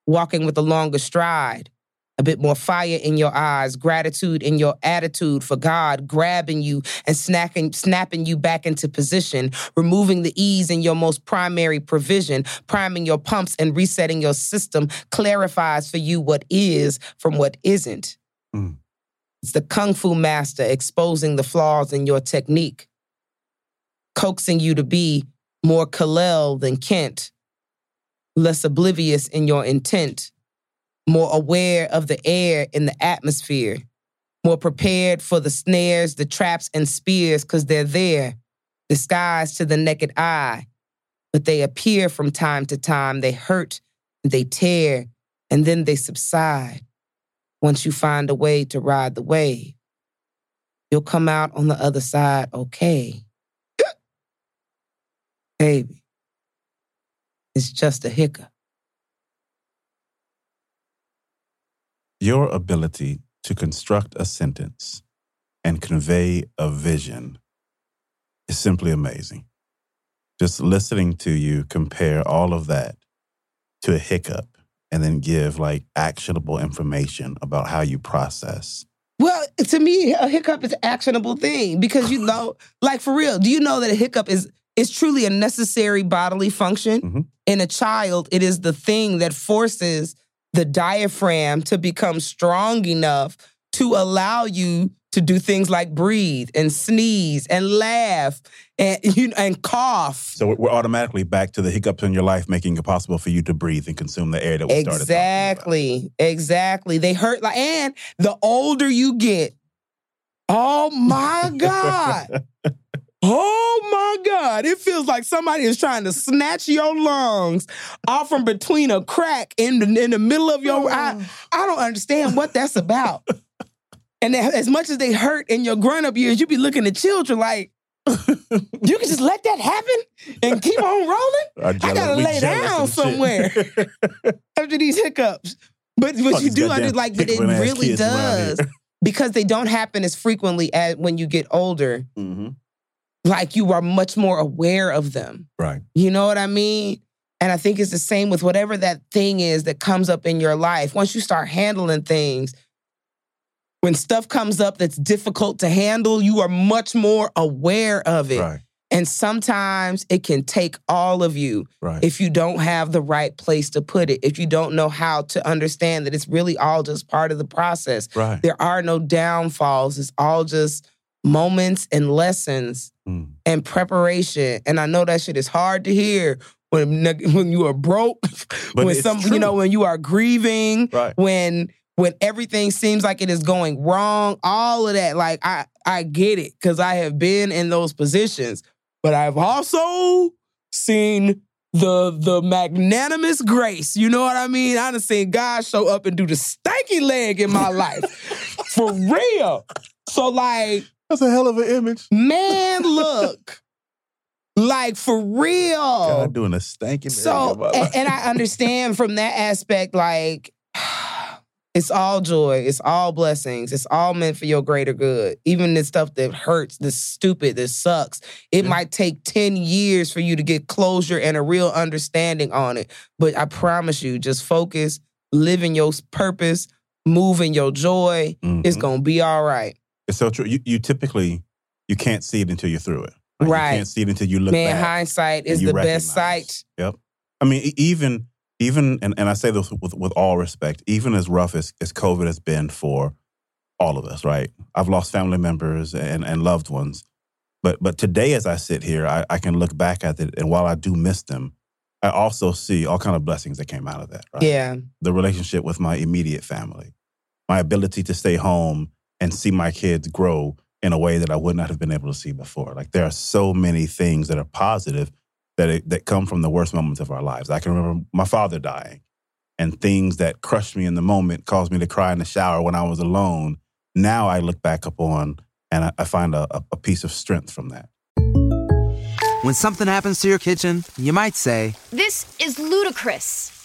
walking with a longer stride, a bit more fire in your eyes, gratitude in your attitude for God, grabbing you and snacking, snapping you back into position, removing the ease in your most primary provision, priming your pumps and resetting your system, clarifies for you what is from what isn't. Mm. It's the Kung Fu master exposing the flaws in your technique, coaxing you to be more Kal-El than Kent, less oblivious in your intent more aware of the air in the atmosphere, more prepared for the snares, the traps, and spears, because they're there, disguised to the naked eye. But they appear from time to time. They hurt, they tear, and then they subside. Once you find a way to ride the wave, you'll come out on the other side okay. Baby, it's just a hiccup. Your ability to construct a sentence and convey a vision is simply amazing. Just listening to you compare all of that to a hiccup and then give like actionable information about how you process. Well, to me, a hiccup is an actionable thing because you know, like for real, do you know that a hiccup is is truly a necessary bodily function? Mhm. In a child, it is the thing that forces the diaphragm to become strong enough to allow you to do things like breathe and sneeze and laugh and you know, and cough. So we're- we're automatically back to the hiccups in your life, making it possible for you to breathe and consume the air that we started. Exactly. Exactly. They hurt like and the older you get, oh my God. Oh my God. It feels like somebody is trying to snatch your lungs off from between a crack in the, in the middle of your I, I don't understand what that's about. and as much as they hurt in your grown-up years, you be looking at children like, You can just let that happen and keep on rolling. I gotta lay down somewhere after these hiccups. But what Fuck you do I under like, but it really does because they don't happen as frequently as when you get older. Mhm. Like you are much more aware of them. Right. You know what I mean? And I think it's the same with whatever that thing is that comes up in your life. Once you start handling things, when stuff comes up that's difficult to handle, you are much more aware of it. Right. And sometimes it can take all of you Right. if you don't have the right place to put it, if you don't know how to understand that it's really all just part of the process. right. There are no downfalls, it's all just moments and lessons Mm. and preparation. And I know that shit is hard to hear when when you are broke, But when some true. you know when you are grieving, Right. when when everything seems like it is going wrong, all of that. Like I I get it because I have been in those positions, but I've also seen the the magnanimous grace. You know what I mean? I done seen God show up and do the stanky leg in my life. For real. So like That's a hell of an image. Man, look. like for real. God doing a stanky. so, and, and I understand from that aspect, like, it's all joy, it's all blessings, it's all meant for your greater good. Even the stuff that hurts, that's stupid, that sucks. It Yeah. might take 10 years for you to get closure and a real understanding on it. But I promise you, just focus, live in your purpose, move in your joy. It's Mhm. gonna be all right. It's so true. You, you typically you can't see it until you're through it. Right. You can't see it until you look Man, hindsight is the best sight. Yep. I mean, even even and, and I say this with, with all respect, even as rough as, as COVID has been for all of us, right? I've lost family members and, and loved ones. But but today as I sit here, I, I can look back at it and while I do miss them, I also see all kind of blessings that came out of that. Right? Yeah. The relationship with my immediate family, my ability to stay home and see my kids grow in a way that I would not have been able to see before. Like there are so many things that are positive that it, that come from the worst moments of our lives. I can remember my father dying, and things that crushed me in the moment caused me to cry in the shower when I was alone. Now I look back upon and I, I find a, a, a piece of strength from that. When something happens to your kitchen, you might say, This is ludicrous.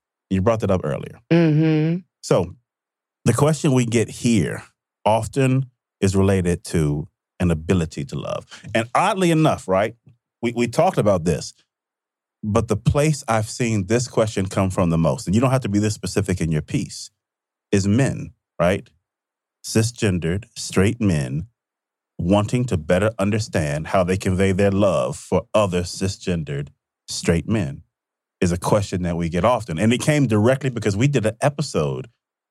You brought that up earlier. Mm-hmm. So the question we get here often is related to an ability to love. And oddly enough, right? We we talked about this, but the place I've seen this question come from the most, and you don't have to be this specific in your piece, is men, right? Cisgendered, straight men wanting to better understand how they convey their love for other cisgendered, straight men is a question that we get often. And it came directly because we did an episode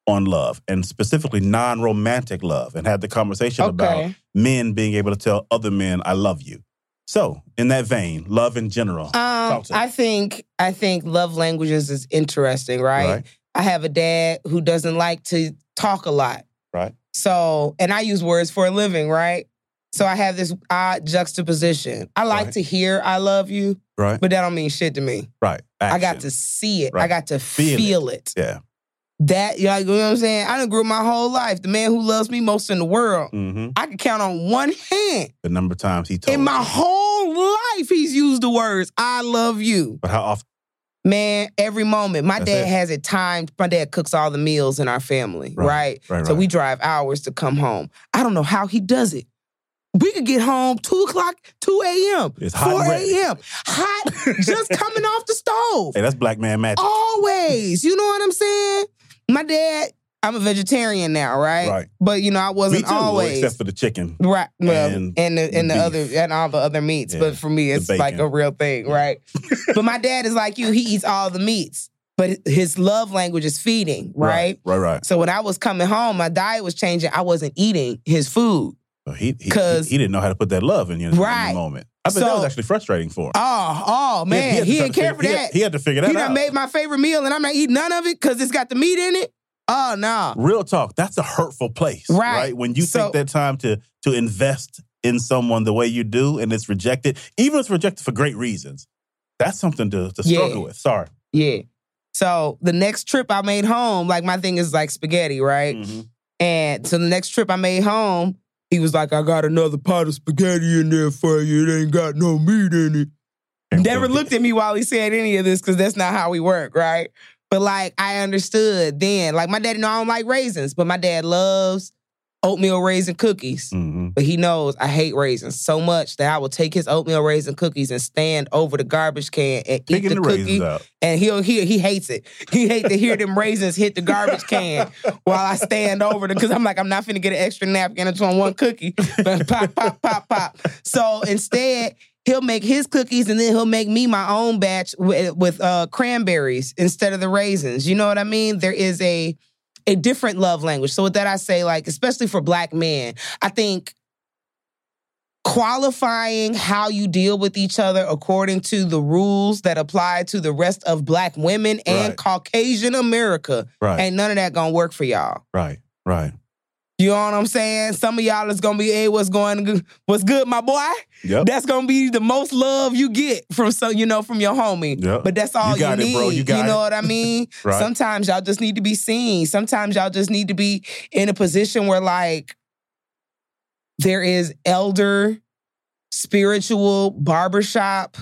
on love and specifically non romantic love and had the conversation about men being able to tell other men, I love you. So, in that vein, love in general. Um, I think I think love languages is interesting, right? Right. I have a dad who doesn't like to talk a lot. Right. So, and I use words for a living, right? So I have this odd juxtaposition. I like Right. to hear I love you, Right. but that don't mean shit to me. right. I got to see it. I got to Feel feel, it. it. Yeah. That you know, you know what I'm saying? I done grew my whole life. The man who loves me most in the world, hmm I can count on one hand. The number of times he told In my you. whole life, he's used the words "I love you." But how often? Man, every moment. My That's dad it. has it timed. My dad cooks all the meals in our family, Right, right? right, So right. we drive hours to come home. I don't know how he does it. We could get home 2 o'clock, 2 a.m., It's hot 4 and ready. a.m. Hot, just coming off the stove. Hey, that's black man magic. Always. You know what I'm saying? My dad, I'm a vegetarian now, right? Right. But you know, I Me wasn't too, always. except for the chicken. Right. Well, and and, the and the beef. other and all the other meats. Yeah, But for me, the it's like bacon. a real thing, right? but my dad is like you, he eats all the meats. But his love language is feeding, right? Right, right. So when I was coming home, my diet was changing. I wasn't eating his food. So he, he, he, 'Cause- he didn't know how to put that love in your Right. moment. I bet that was actually frustrating for him. Oh, oh man, had to he, didn't care figure- for that. had- he had to figure that He done out. made my favorite meal, and I'm not eating none of it because it's got the meat in it. Oh no, Real talk, that's a hurtful place. Right. When you So- take that time to to invest in someone the way you do and it's rejected, even if it's rejected for great reasons, that's something to, to Yeah. struggle with. Sorry. yeah. So the next trip I made home, like my thing is like spaghetti, right? Mm-hmm. And so the next trip I made home, he was like, "I got another pot of spaghetti in there for you. It ain't got no meat in it." Never looked at me while he said any of this because that's not how we work, right? But like I understood then. Like my daddy know I don't like raisins, but my dad loves oatmeal raisin cookies. Mm-hmm. But he knows I hate raisins so much that I will take his oatmeal raisin cookies and stand over the garbage can and eat the, the cookie. raisins out. And he'll he he hates it. He hate to hear them raisins hit the garbage can while I stand over them because I'm like I'm not finna get an extra napkin it's on one cookie. But pop pop pop pop. So instead. He'll make his cookies and then he'll make me my own batch with, with uh, cranberries instead of the raisins. You know what I mean? There is a a different love language. So with that, I say like, especially for black men, I think qualifying how you deal with each other according to the rules that apply to the rest of black women and Right. Caucasian America. Right. Ain't none of that gonna work for y'all. Right. Right. You know what I'm saying? Some of y'all is gonna be, hey, what's going good? What's good, my boy? Yep. That's gonna be the most love you get from some, you know, from your homie. Yep. But that's all You got it, need. bro. You got know it. what I mean? Right. Sometimes y'all just need to be seen. Sometimes y'all just need to be in a position where like there is elder spiritual barbershop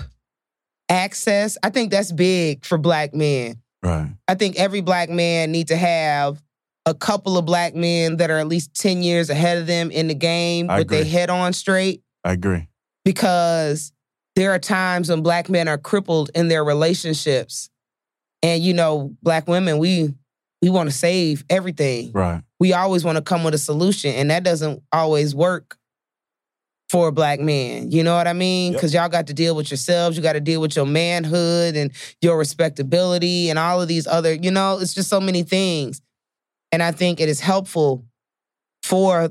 access. I think that's big for black men. Right. I think every black man need to have a couple of black men that are at least 10 years ahead of them in the game I with their head on straight I agree. because there are times when black men are crippled in their relationships. And you know, black women, we we want to save everything. Right. We always want to come with a solution and that doesn't always work for a black men. You know what I mean? Yep. Cuz y'all got to deal with yourselves, you got to deal with your manhood and your respectability and all of these other, you know, it's just so many things. And I think it is helpful for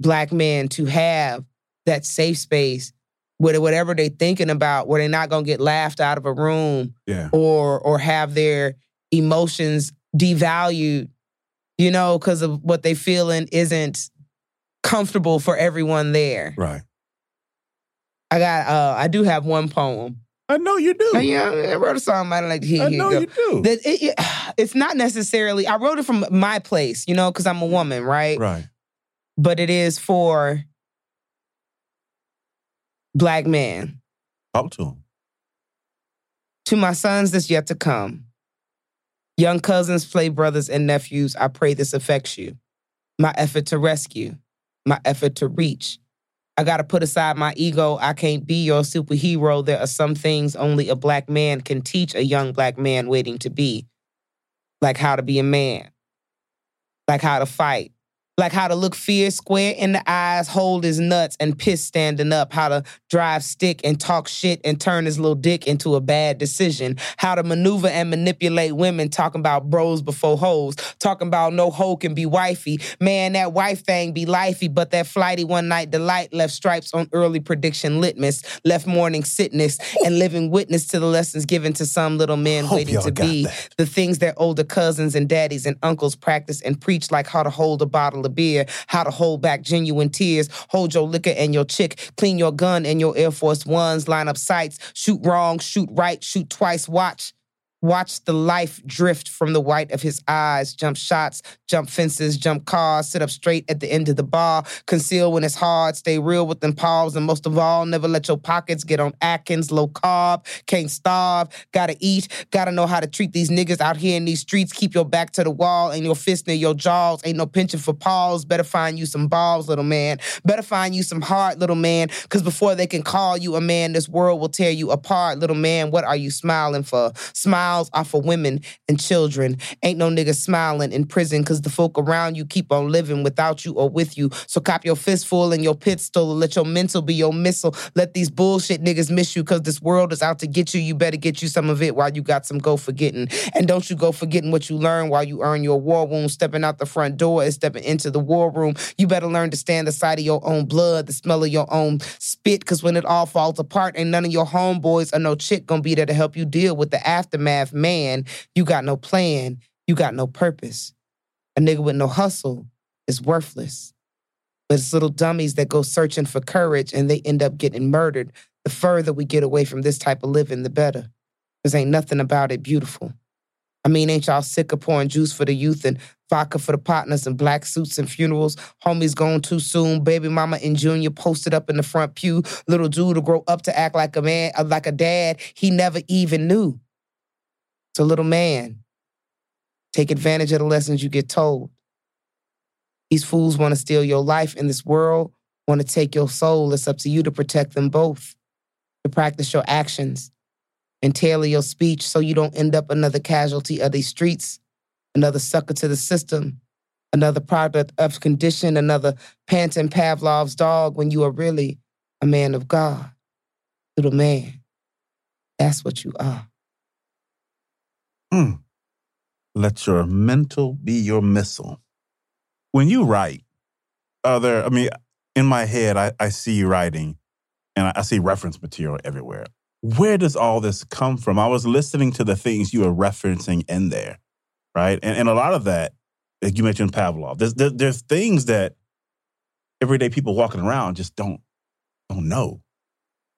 black men to have that safe space with whatever they're thinking about, where they're not gonna get laughed out of a room Yeah. or or have their emotions devalued, you know, because of what they feeling isn't comfortable for everyone there. Right. I got uh I do have one poem. I know you do. Yeah, I wrote a song about it like here, I here know go. you do. That it, it- it's not necessarily I wrote it from my place, you know, because I'm a woman, right? Right. But it is for black men. Talk to him. To my sons that's yet to come. Young cousins, play brothers, and nephews, I pray this affects you. My effort to rescue, my effort to reach. I gotta put aside my ego. I can't be your superhero. There are some things only a black man can teach a young black man waiting to be. Like how to be a man, like how to fight, like how to look fear square in the eyes, hold his nuts, and piss standing up, how to drive stick and talk shit and turn his little dick into a bad decision, how to maneuver and manipulate women, talking about bros before hoes, talking about no hoe can be wifey. Man, that wife thing be lifey, but that flighty one night delight left stripes on early prediction litmus, left morning sickness, and living witness to the lessons given to some little men waiting to be. that. the things that older cousins and daddies and uncles practice and preach, like how to hold a bottle of beer, how to hold back genuine tears, hold your liquor and your chick, clean your gun and your Air Force Ones, line up sights, shoot wrong, shoot right, shoot twice, watch. Watch the life drift from the white of his eyes, jump shots, jump fences, jump cars, sit up straight at the end of the bar, conceal when it's hard, stay real with them paws, and most of all, never let your pockets get on Atkins, low carb, can't starve, gotta eat, gotta know how to treat these niggas out here in these streets, keep your back to the wall and your fist near your jaws, ain't no pinching for paws, better find you some balls, little man, better find you some heart, little man, cause before they can call you a man, this world will tear you apart, little man, what are you smiling for? Smile smiles off of women and children. Ain't no nigga smiling in prison because the folk around you keep on living without you or with you. So cop your fistful and your pistol and let your mental be your missile. Let these bullshit niggas miss you because this world is out to get you. You better get you some of it while you got some go forgetting. And don't you go forgetting what you learn while you earn your war wound. Stepping out the front door is stepping into the war room. You better learn to stand the sight of your own blood, the smell of your own spit, because when it all falls apart, ain't none of your homeboys or no chick gonna be there to help you deal with the aftermath. Man, you got no plan, you got no purpose. A nigga with no hustle is worthless. But it's little dummies that go searching for courage and they end up getting murdered. The further we get away from this type of living, the better. Because ain't nothing about it beautiful. I mean, ain't y'all sick of pouring juice for the youth and vodka for the partners and black suits and funerals? Homies gone too soon. Baby mama and junior posted up in the front pew. Little dude to grow up to act like a man, uh, like a dad he never even knew. So, little man, take advantage of the lessons you get told. These fools want to steal your life in this world, want to take your soul. It's up to you to protect them both, to practice your actions and tailor your speech so you don't end up another casualty of these streets, another sucker to the system, another product of condition, another panting Pavlov's dog when you are really a man of God. Little man, that's what you are. Hmm. Let your mental be your missile. When you write, are there, I mean, in my head, I, I see you writing and I, I see reference material everywhere. Where does all this come from? I was listening to the things you were referencing in there, right? And, and a lot of that, like you mentioned Pavlov, there's, there, there's things that everyday people walking around just don't don't know.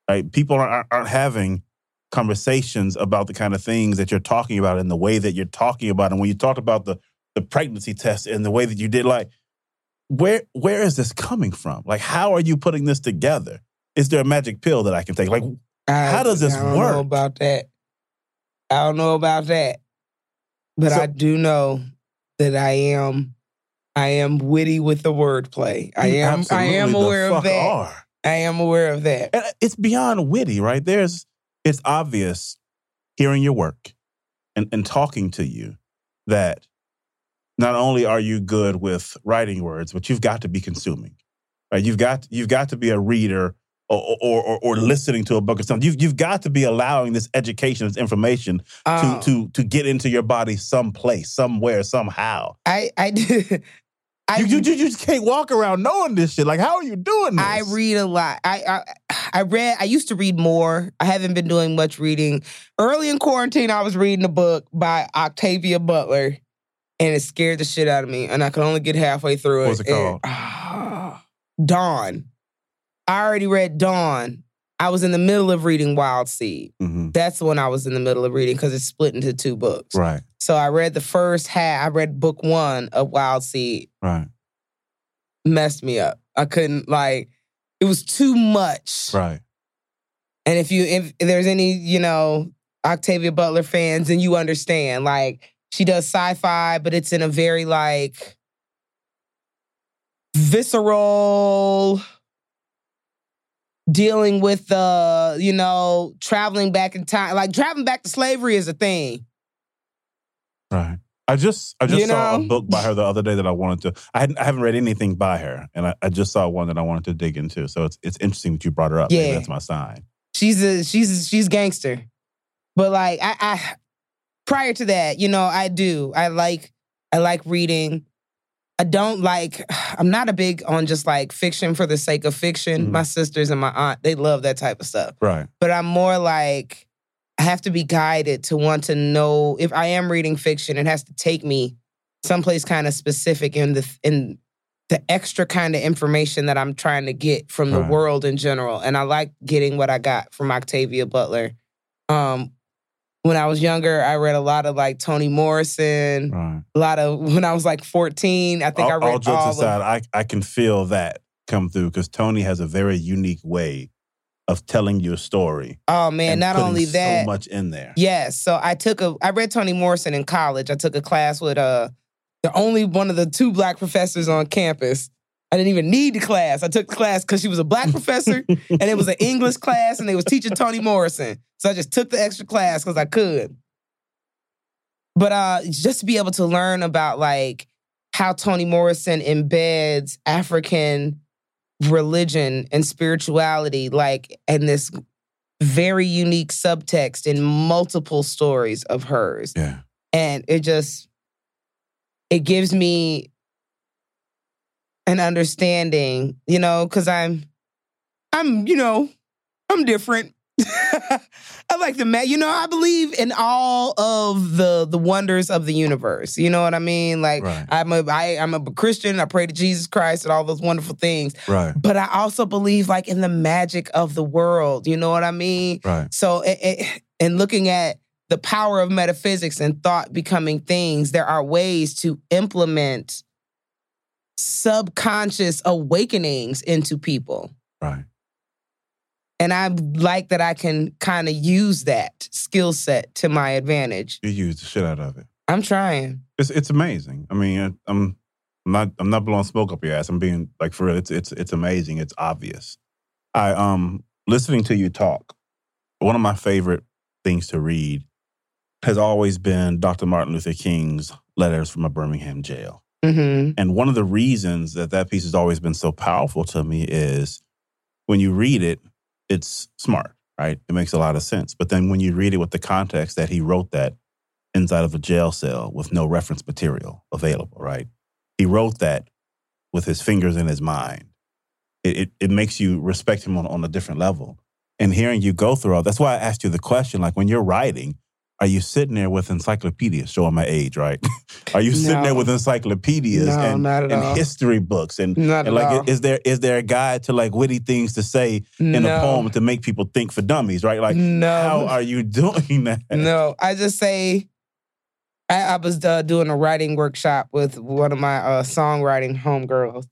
Right? People aren't, aren't having conversations about the kind of things that you're talking about and the way that you're talking about. And when you talked about the the pregnancy test and the way that you did, like, where where is this coming from? Like, how are you putting this together? Is there a magic pill that I can take? Like, how does this I don't work? know about that. I don't know about that. But So- I do know that I am I am witty with the wordplay. I am I am aware of that. are. I am aware of that. And uh, it's beyond witty, right? There's it's obvious hearing your work and, and talking to you that not only are you good with writing words, but you've got to be consuming. Right? You've got you've got to be a reader or or, or, or listening to a book or something. You've you've got to be allowing this education, this information Um, to to to get into your body someplace, somewhere, somehow. I I did I you, you, you just can't walk around knowing this shit. Like, how are you doing this? I read a lot. I, I I read. I used to read more. I haven't been doing much reading. Early in quarantine, I was reading a book by Octavia Butler, and it scared the shit out of me. And I could only get halfway through What was it. it And- ah, Dawn. I already read Dawn. I was in the middle of reading Wild Seed. Mhm. That's the one I was in the middle of reading because it's split into two books. Right, So I read the first half. I read book one of Wild Seed. right, Messed me up. I couldn't like. It was too much. right. And if you if there's any, you know, Octavia Butler fans, then you understand. Like she does sci-fi, but it's in a very like visceral dealing with the, you know, traveling back in time. Like traveling back to slavery is a thing. Right. I just I just You saw a book by her the other day that I wanted to. I hadn't I haven't read anything by her, and I, I just saw one that I wanted to dig into. So it's it's interesting that you brought her up. Maybe Yeah. that's my sign. She's a she's a, she's gangster. But like I, I prior to that, you know, I do. I like I like reading. I don't like I'm not a big on just like fiction for the sake of fiction. Mhm. My sisters and my aunt, they love that type of stuff. Right. But I'm more like I have to be guided to want to know if I am reading fiction, it has to take me someplace kind of specific in the in the extra kind of information that I'm trying to get from the Right. world in general. And I like getting what I got from Octavia Butler. Um when I was younger, I read a lot of like Toni Morrison, Right. a lot of when I was like 14, I think all, I read all jokes all aside, of, I I can feel that come through because Toni has a very unique way of telling you a story. Oh man, not only that, so much in there. Yes. So I took a I read Toni Morrison in college. I took a class with uh the only one of the two black professors on campus. I didn't even need the class. I took the class because she was a black professor and it was an English class and they was teaching Toni Morrison. So I just took the extra class because I could. But uh, just to be able to learn about like how Toni Morrison embeds African religion and spirituality, like in this very unique subtext in multiple stories of hers. Yeah. And it just it gives me an understanding, you know, because I'm I'm, you know, I'm different. I like the ma- you know, I believe in all of the the wonders of the universe. You know what I mean? Like Right. I'm a I, I'm a Christian. I pray to Jesus Christ and all those wonderful things. Right. But I also believe like in the magic of the world. You know what I mean? Right. So, it, it, and looking at the power of metaphysics and thought becoming things, there are ways to implement subconscious awakenings into people. Right. And I like that I can kind of use that skill set to my advantage. You use the shit out of it. I'm trying. It's it's amazing. I mean, I'm not I'm not blowing smoke up your ass. I'm being like for real. It's it's it's amazing. It's obvious. I um listening to you talk. One of my favorite things to read has always been Dr. Martin Luther King's letters from a Birmingham jail. Mm-hmm. And one of the reasons that that piece has always been so powerful to me is when you read it, it's smart, right? It makes a lot of sense. But then when you read it with the context that he wrote that inside of a jail cell with no reference material available, right? He wrote that with his fingers in his mind. It, it, it makes you respect him on, on a different level. And hearing you go through all that's why I asked you the question like, when you're writing, are you sitting there with encyclopedias showing my age, right? are you sitting there with encyclopedias No, and, and history books and, and like all. is there is there a guide to like witty things to say in a poem to make people think for dummies, right? Like No. how are you doing that? No, I just say I, I was uh, doing a writing workshop with one of my uh, songwriting homegirls,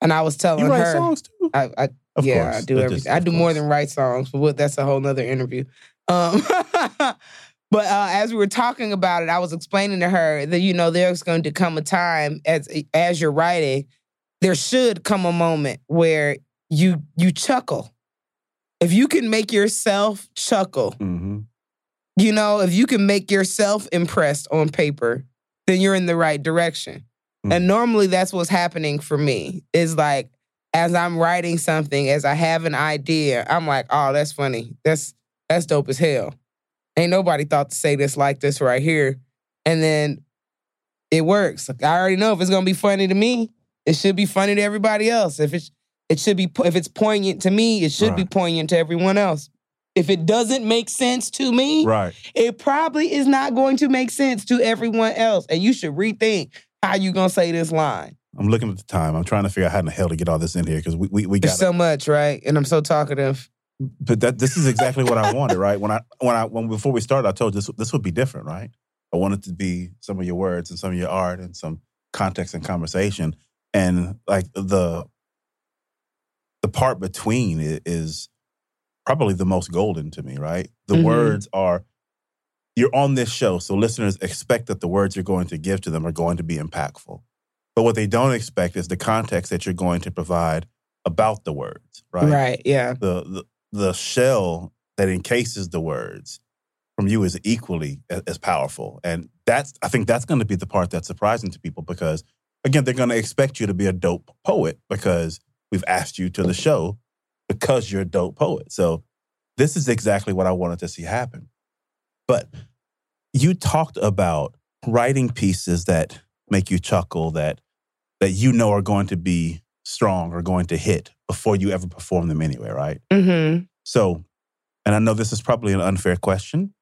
and I was telling You write her, songs too? I, I yeah, course. I do everything. just- I do more than write songs, but what- that's a whole nother interview. Um, but uh, as we were talking about it, I was explaining to her that you know there's going to come a time as as you're writing, there should come a moment where you you chuckle. If you can make yourself chuckle, hmm you know, if you can make yourself impressed on paper, then you're in the right direction. Mm. And normally that's what's happening for me. Is like as I'm writing something, as I have an idea, I'm like, oh, that's funny. That's that's dope as hell. Ain't nobody thought to say this like this right here. And then it works. Like, I already know if it's gonna be funny to me, it should be funny to everybody else. If it's it should be if it's poignant to me, it should be poignant to everyone else. If it doesn't make sense to me, Right. it probably is not going to make sense to everyone else. And you should rethink how you gonna say this line. I'm looking at the time. I'm trying to figure out how in the hell to get all this in here because we we, we got so much, right? And I'm so talkative. But that this is exactly what I wanted, right? When I when I when before we started, I told you this this would be different, right? I wanted to be some of your words and some of your art and some context and conversation, and like the the part between is probably the most golden to me, right? The Mhm. words are you're on this show, so listeners expect that the words you're going to give to them are going to be impactful. But what they don't expect is the context that you're going to provide about the words, right? Right. Yeah. the, the the shell that encases the words from you is equally as, as powerful. And that's i think that's going to be the part that's surprising to people because again they're going to expect you to be a dope poet because we've asked you to the show because you're a dope poet. So this is exactly what i wanted to see happen. But you talked about writing pieces that make you chuckle that that you know are going to be strong or going to hit before you ever perform them anyway, right? Mm-hmm. So, and I know this is probably an unfair question.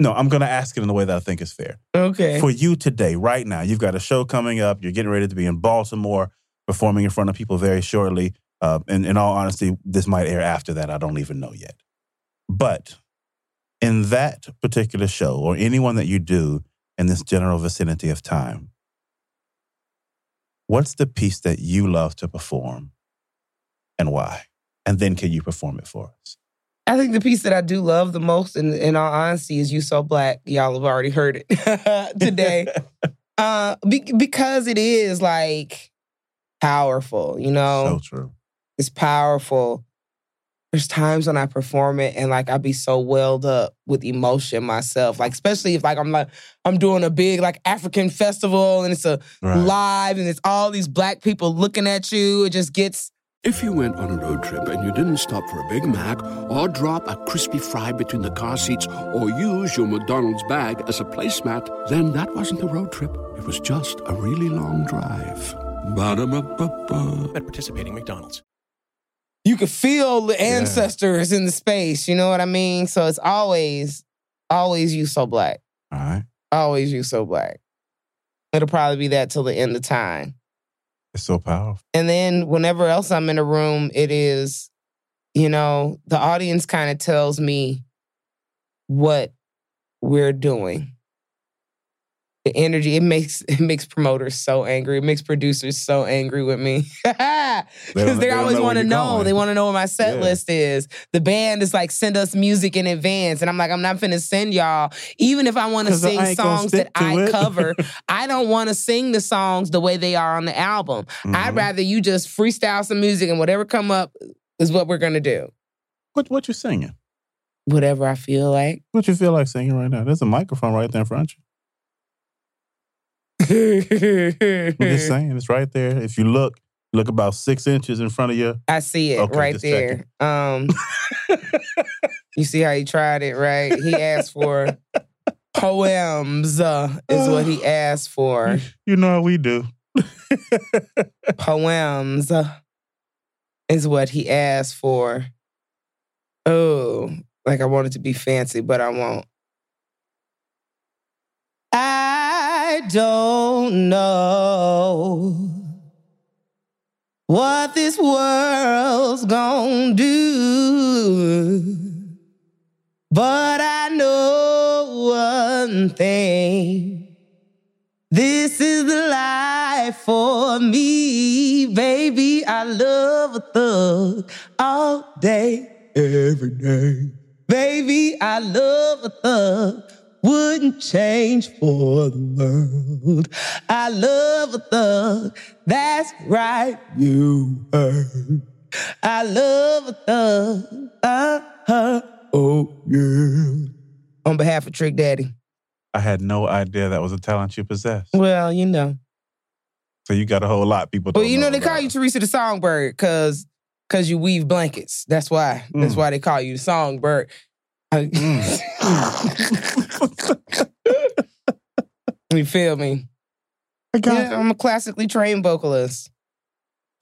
No, I'm going to ask it in a way that I think is fair. Okay. For you today, right now, you've got a show coming up. You're getting ready to be in Baltimore, performing in front of people very shortly. Uh, and in all honesty, this might air after that. I don't even know yet. But in that particular show, or anyone that you do in this general vicinity of time, what's the piece that you love to perform and why? And then can you perform it for us? I think the piece that I do love the most, in, in all honesty, is "You So Black." Y'all have already heard it today, uh, be- because it is like powerful. You know, so true. it's powerful. there's times when I perform it and like I be so welled up with emotion myself. Like especially if like I'm like I'm doing a big like African festival and it's a Right. live and it's all these black people looking at you. It just gets If you went on a road trip and you didn't stop for a Big Mac or drop a crispy fry between the car seats or use your McDonald's bag as a placemat, then that wasn't a road trip. It was just a really long drive. Ba-da-ba-ba-ba. At participating McDonald's. you can feel the ancestors in the space. You know what I mean? So it's always, always you so black. All right. Always you so black. It'll probably be that till the end of time. It's so powerful. And then whenever else I'm in a room, it is, you know, the audience kind of tells me what we're doing. The energy, it makes it makes promoters so angry. It makes producers so angry with me. Because they they, always want to know. They want to know what my set Yeah. list is. The band is like, send us music in advance. And I'm like, I'm not finna send y'all. Even if I want to sing songs that I it. cover, I don't want to sing the songs the way they are on the album. I'd Mhm. rather you just freestyle some music and whatever come up is what we're gonna do. What what you singing? Whatever I feel like. What you feel like singing right now? There's a microphone right there in front of you. I'm just saying, it's right there. If you look, look about six inches in front of you. I see it Okay, right there. Um, you see how he tried it, right? He asked for poems, uh, is what he asked for. You know how we do. Poems uh, is what he asked for. Oh, like I want it to be fancy, but I won't. I don't know what this world's gonna do. But I know one thing. This is the life for me, baby. I love a thug all day, every day. Baby, I love a thug. Wouldn't change for the world. I love a thug. That's right, you heard. I love a thug. Uh-huh. Oh, yeah. On behalf of Trick Daddy. I had no idea that was a talent you possess. Well, you know. So you got a whole lot people. Well, you know, they about. call you Theresa the Songbird because because you weave blankets. That's why. That's Mm. why they call you the Songbird. I- you feel me? I yeah, I'm a classically trained vocalist.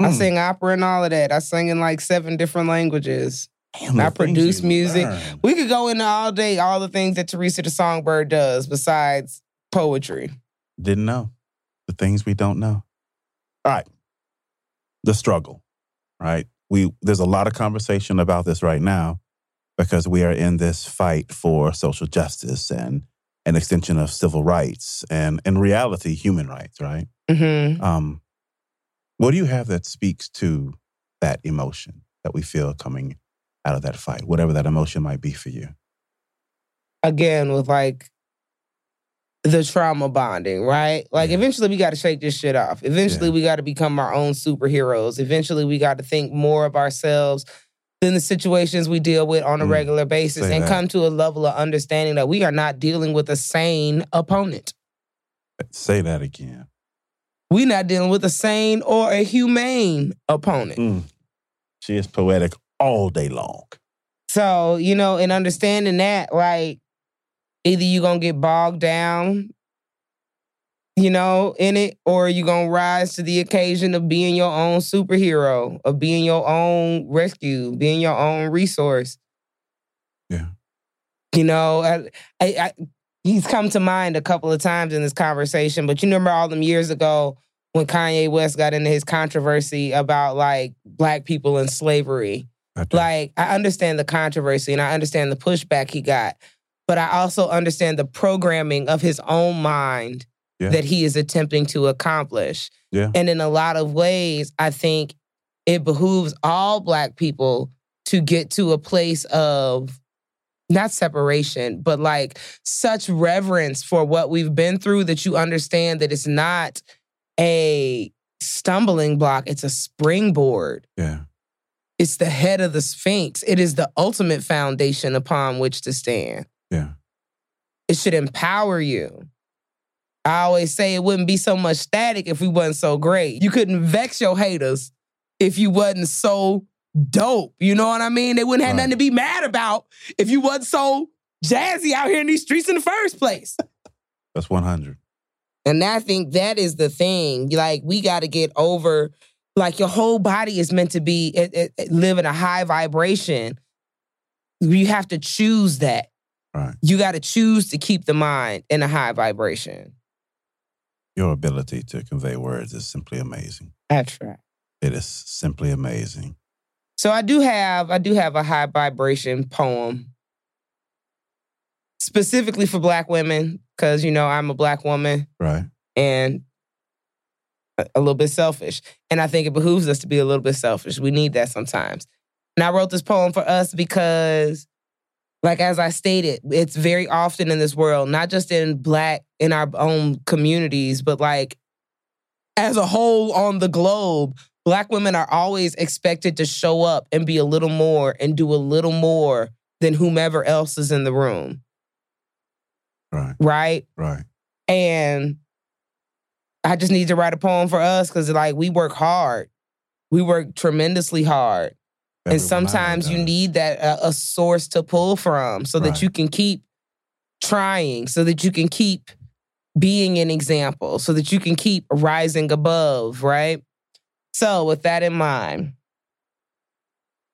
I Mm. sing opera and all of that. I sing in like seven different languages. Damn, I produce music. learn. We could go into all day all the things that Theresa the Songbird does besides poetry. Didn't know the things we don't know. All right, the struggle. Right, we there's a lot of conversation about this right now because we are in this fight for social justice and an extension of civil rights and in reality human rights. Right. Mm-hmm. Um, what do you have that speaks to that emotion that we feel coming out of that fight, whatever that emotion might be for you? again with like the trauma bonding, right? Like Yeah. eventually we got to shake this shit off. Eventually Yeah. we got to become our own superheroes. Eventually we got to think more of ourselves than the situations we deal with on a Mm. regular basis Say and that. come to a level of understanding that we are not dealing with a sane opponent. Say that again. We're not dealing with a sane or a humane opponent. Mm. She is poetic all day long. So, you know, in understanding that, like, either you're going to get bogged down, you know, in it, or you're going to rise to the occasion of being your own superhero, of being your own rescue, being your own resource. Yeah. You know, I, I, I, he's come to mind a couple of times in this conversation, but you remember all them years ago when Kanye West got into his controversy about like black people and slavery. I. Like, I understand the controversy and I understand the pushback he got, but I also understand the programming of his own mind Yeah. that he is attempting to accomplish. Yeah. And in a lot of ways, I think it behooves all Black people to get to a place of not separation, but like such reverence for what we've been through that you understand that it's not a stumbling block, it's a springboard yeah. It's the head of the Sphinx. It is the ultimate foundation upon which to stand. Yeah. It should empower you. I always say it wouldn't be so much static if we wasn't so great. You couldn't vex your haters if you wasn't so dope. You know what I mean? They wouldn't have Right. nothing to be mad about if you wasn't so jazzy out here in these streets in the first place. That's 100. And I think that is the thing. Like we got to get over. Like your whole body is meant to be it, it, it- live in a high vibration. You have to choose that. Right. You got to choose to keep the mind in a high vibration. Your ability to convey words is simply amazing. That's right. It is simply amazing. So I do have I do have a high vibration poem specifically for black women because you know I'm a black woman Right. and a, a little bit selfish. And I think it behooves us to be a little bit selfish. We need that sometimes. And I wrote this poem for us because, like as I stated, it's very often in this world, not just in black in our own communities, but like as a whole on the globe, black women are always expected to show up and be a little more and do a little more than whomever else is in the room. Right. Right? Right. And I just need to write a poem for us because, like, we work hard. We work tremendously hard. And Everyone know sometimes you need that uh, a source to pull from so that Right. you can keep trying, so that you can keep being an example, so that you can keep rising above, right? So, with that in mind,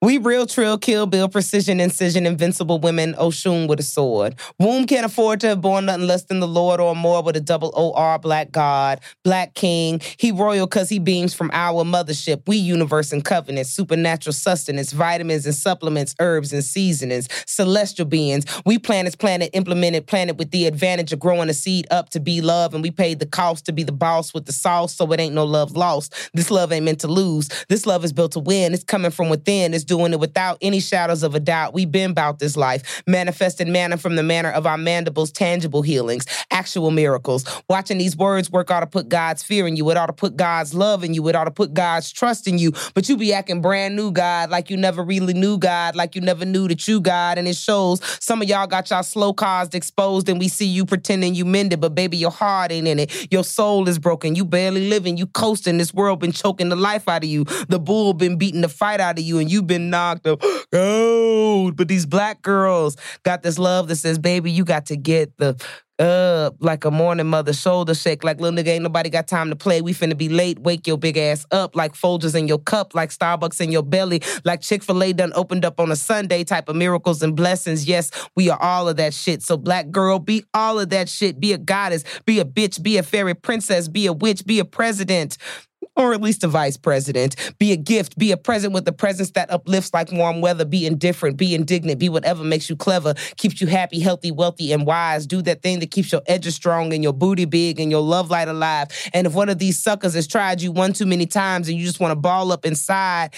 we real trill, kill, bill, precision, incision, invincible women, Oshun with a sword. Womb can't afford to have born nothing less than the Lord or more with a double OR, black God, black king. He royal cause he beams from our mothership. We universe and covenant, supernatural sustenance, vitamins and supplements, herbs and seasonings, celestial beings. We planets, planet, implemented planet with the advantage of growing a seed up to be love. And we paid the cost to be the boss with the sauce, so it ain't no love lost. This love ain't meant to lose. This love is built to win. It's coming from within. It's doing it without any shadows of a doubt. We've been about this life, manifested manna from the manner of our mandibles, tangible healings, actual miracles. Watching these words work ought to put God's fear in you. It ought to put God's love in you. It ought to put God's trust in you. But you be acting brand new, God, like you never really knew God, like you never knew that you God. And it shows some of y'all got y'all slow caused exposed, and we see you pretending you mended, but baby, your heart ain't in it. Your soul is broken. You barely living. You coasting. This world been choking the life out of you. The bull been beating the fight out of you, and you've been knocked up. Gold. But these black girls got this love that says, baby, you got to get the up like a morning mother shoulder shake. Like little nigga ain't nobody got time to play. We finna be late. Wake your big ass up like Folgers in your cup like Starbucks in your belly like Chick-fil-A done opened up on a Sunday type of miracles and blessings. Yes we are all of that shit. So black girl be all of that shit. Be a goddess. Be a bitch. Be a fairy princess. Be a witch. Be a president or at least a vice president. Be a gift, be a present with a presence that uplifts like warm weather. Be indifferent, be indignant, be whatever makes you clever, keeps you happy, healthy, wealthy, and wise. Do that thing that keeps your edges strong and your booty big and your love light alive. And if one of these suckers has tried you one too many times and you just want to ball up inside,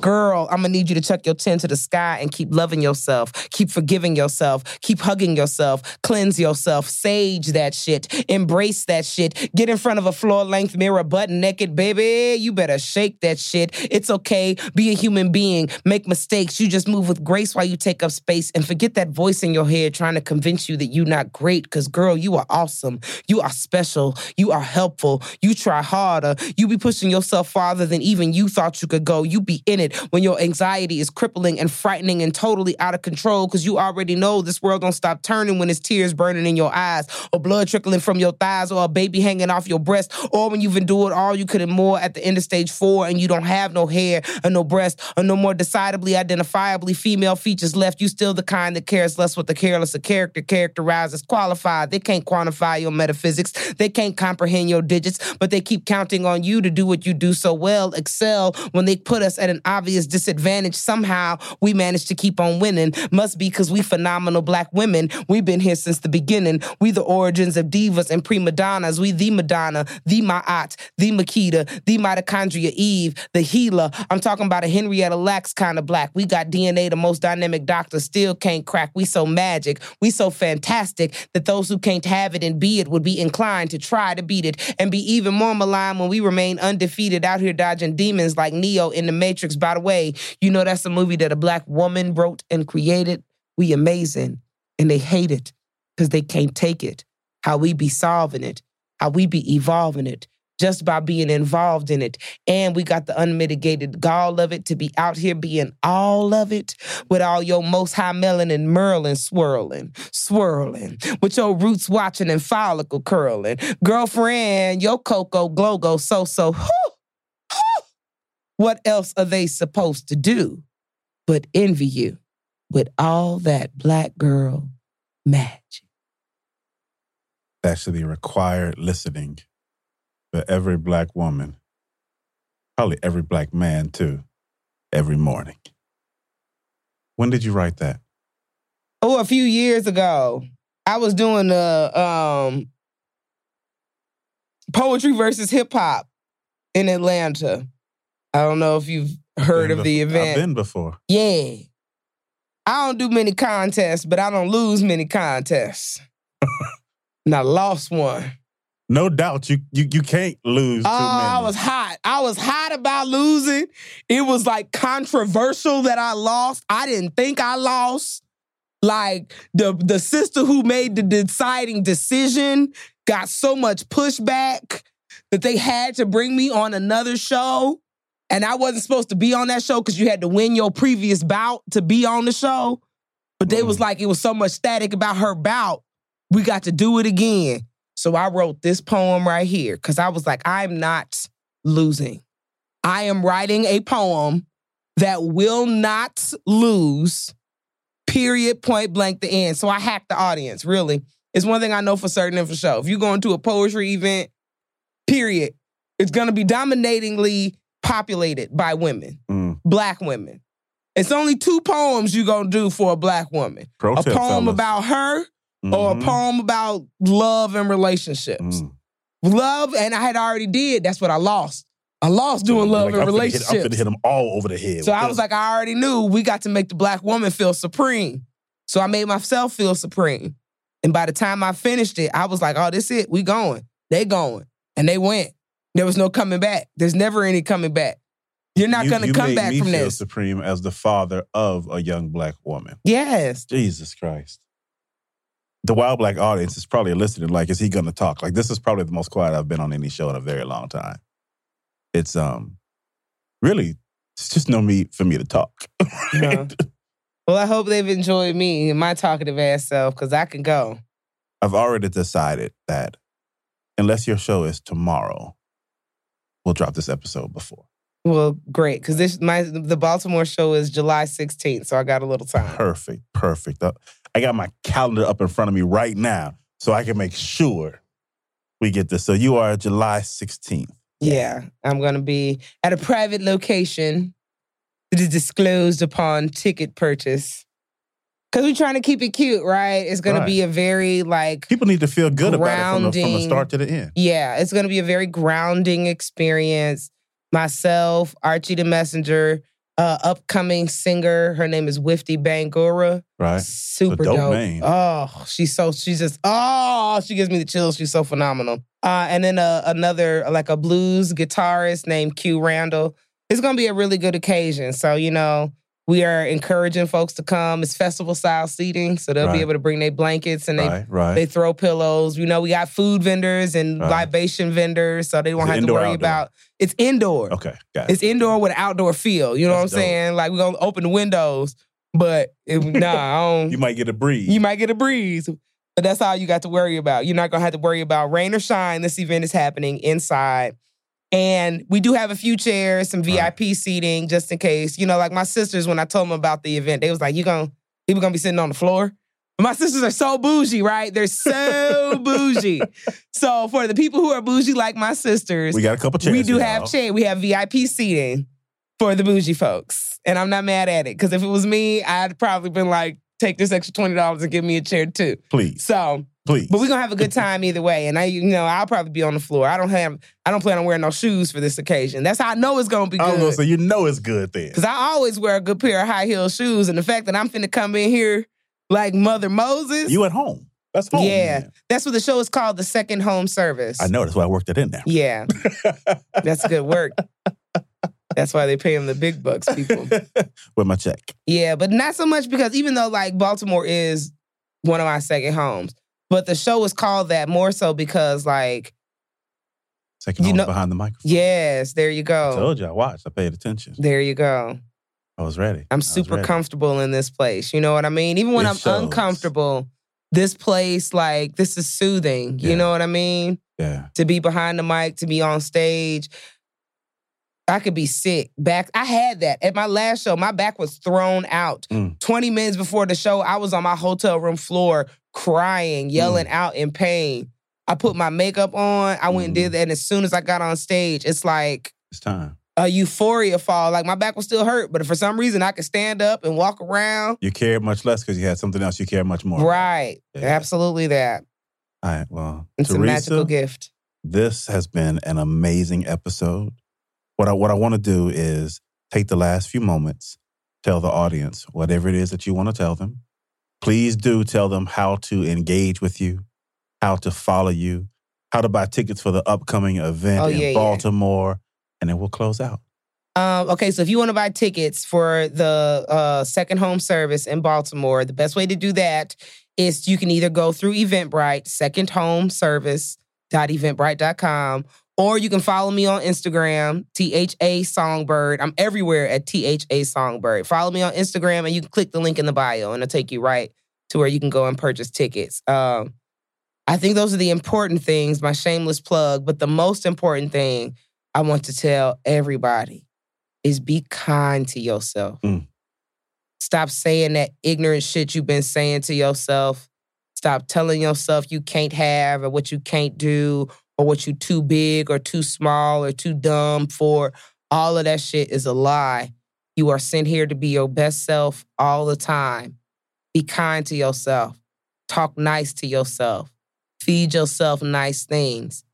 Girl, I'm gonna need you to chuck your chin to the sky and keep loving yourself, keep forgiving yourself, keep hugging yourself, cleanse yourself, sage that shit, embrace that shit, get in front of a floor length mirror, butt naked, baby. You better shake that shit. It's okay. Be a human being. Make mistakes. You just move with grace while you take up space and forget that voice in your head trying to convince you that you're not great. Cause girl, you are awesome. You are special. You are helpful. You try harder. You be pushing yourself farther than even you thought you could go. You be in when your anxiety is crippling and frightening and totally out of control because you already know this world don't stop turning when it's tears burning in your eyes or blood trickling from your thighs or a baby hanging off your breast or when you've endured all you could and more at the end of stage four and you don't have no hair or no breast or no more decidedly identifiably female features left. You still the kind that cares less what the careless of character characterizes qualified. They can't quantify your metaphysics. They can't comprehend your digits, but they keep counting on you to do what you do so well, excel when they put us at an obvious disadvantage. Somehow we manage to keep on winning. Must be because we phenomenal black women. We've been here since the beginning. We the origins of divas and prima donnas. We the Madonna, the Ma'at, the Makeda, the mitochondria Eve, the healer. I'm talking about a Henrietta Lacks kind of black. We got DNA, the most dynamic doctor, still can't crack. We so magic. We so fantastic that those who can't have it and be it would be inclined to try to beat it and be even more maligned when we remain undefeated out here dodging demons like Neo in the Matrix Matrix. By the way, you know that's a movie that a black woman wrote and created. We amazing. And they hate it because they can't take it. How we be solving it, how we be evolving it just by being involved in it. And we got the unmitigated gall of it to be out here being all of it with all your most high melanin Merlin swirling, swirling, with your roots watching and follicle curling. Girlfriend, your cocoa glow go so so. What else are they supposed to do but envy you with all that black girl magic? That should be required listening for every black woman, probably every black man too, every morning. When did you write that? Oh, a few years ago, I was doing the um, poetry versus hip hop in Atlanta. I don't know if you've heard Been of the event. I've been before. Yeah. I don't do many contests, but I don't lose many contests. and I lost one. No doubt you you, you can't lose Oh. I was hot. I was hot about losing. It was like controversial that I lost. I didn't think I lost. Like the the sister who made the deciding decision got so much pushback that they had to bring me on another show. And I wasn't supposed to be on that show because you had to win your previous bout to be on the show. But they was mm. like, it was so much static about her bout. We got to do it again. So I wrote this poem right here because I was like, I'm not losing. I am writing a poem that will not lose, period, point blank, the end. So I hacked the audience, really. It's one thing I know for certain and for sure. If you go into a poetry event, period, it's going to be dominatingly populated by women, Mm. black women. It's only two poems you going to do for a black woman a poem fellas. about her or a Mhm. poem about love and relationships. Mm. Love, and I had already did. That's what I lost. I lost doing love Like, and I'm finna hit- relationships. I'm gonna hit them all over the head. So I was like, I already knew we got to make the black woman feel supreme. So I made myself feel supreme. And by the time I finished it, I was like, oh, this it. We going. They going. And they went. There was no coming back. There's never any coming back. You're not You- going to come back from feel this. Supreme as the father of a young black woman. Yes. Jesus Christ. The While Black audience is probably listening. Like, is he going to talk? Like, this is probably the most quiet I've been on any show in a very long time. It's um, really, it's just no need for me to talk. No. Well, I hope they've enjoyed me and my talkative ass self because I can go. I've already decided that unless your show is tomorrow, we'll drop this episode before. Well, great, because this my the Baltimore show is July 16th, so I got a little time. Perfect, perfect. Uh, I got my calendar up in front of me right now so I can make sure we get this. So you are July 16th. Yeah, I'm gonna be at a private location that is disclosed upon ticket purchase. Cause we're trying to keep it cute, right? It's gonna be a very like People need to feel good about it from the, from the start to the end. Yeah, it's going to be a very grounding experience. Myself, Archie the Messenger, uh, upcoming singer. Her name is Wifty Bangura. Right. Super dope dope. name. Oh, she's so she's just oh, she gives me the chills. She's so phenomenal. Uh, and then uh, another like a blues guitarist named Q Randall. It's gonna be a really good occasion. So you know. We are encouraging folks to come. It's festival style seating, so they'll Right. be able to bring their blankets and they Right, right. they throw pillows. You know, we got food vendors and libation vendors, so they won't have to worry outdoor? about. It's indoor. Okay, got it. It's indoor with an outdoor feel. You know That's what I'm dope. saying? Like we're gonna open the windows, but it, nah, I don't. You might get a breeze. You might get a breeze. But that's all you got to worry about. You're not gonna have to worry about rain or shine. This event is happening inside. And we do have a few chairs, some VIP seating, just in case. You know, like my sisters, when I told them about the event, they was like, You gonna people gonna be sitting on the floor? But my sisters are so bougie, right? They're so bougie. So for the people who are bougie like my sisters, We got a couple chairs. we do have chair. We have VIP seating for the bougie folks, and I'm not mad at it because if it was me, I'd probably been like, take this extra twenty dollars and give me a chair too. Please, So, please. but we're gonna have a good time either way. And I, you know, I'll probably be on the floor. I don't have, I don't plan on wearing no shoes for this occasion. That's how I know it's gonna be I was gonna good. say you know it's good then. Because I always wear a good pair of high heel shoes, and the fact that I'm finna come in here like Mother Moses, You at home. That's home. yeah, man. that's what the show is called, the Second Home Service. I know. That's why I worked it in there. Yeah, that's good work. That's why they pay him the big bucks, people. With my check. Yeah, but not so much because even though like Baltimore is one of my second homes, but the show is called that more so because like Second You know- behind the microphone. yes, there you go. I told you I watched. I paid attention. There you go. I was ready. I'm super ready. comfortable in this place. You know what I mean? Even when It I'm shows. uncomfortable, this place like this is soothing. Yeah. You know what I mean? Yeah. to be behind the mic, to be on stage. I could be sick. Back, I had that at my last show. My back was thrown out. Mm. 20 minutes before the show, I was on my hotel room floor crying, yelling Mm. out in pain. I put my makeup on. I went and Mm. did that. And as soon as I got on stage, it's like It's time. a euphoria fall. Like my back was still hurt, but for some reason, I could stand up and walk around. You cared much less because you had something else you cared much more. Right. Yeah. Absolutely that. All right. Well, It's a magical gift. this has been an amazing episode. What I what I want to do is take the last few moments, tell the audience whatever it is that you want to tell them. Please do tell them how to engage with you, how to follow you, how to buy tickets for the upcoming event Oh, in yeah, yeah. Baltimore, and then we'll close out. Um, okay, so if you want to buy tickets for the uh, second home service in Baltimore, the best way to do that is you can either go through Eventbrite, second home service.eventbrite.com, or you can follow me on Instagram, THA Songbird. I'm everywhere at THA Songbird. Follow me on Instagram and you can click the link in the bio and it'll take you right to where you can go and purchase tickets. Um, I think those are the important things, my shameless plug. But the most important thing I want to tell everybody is be kind to yourself. Mm. Stop saying that ignorant shit you've been saying to yourself. Stop telling yourself you can't have or what you can't do or what you too big or too small or too dumb for. All of that shit is a lie. You are sent here to be your best self all the time. Be kind to yourself. Talk nice to yourself. Feed yourself nice things.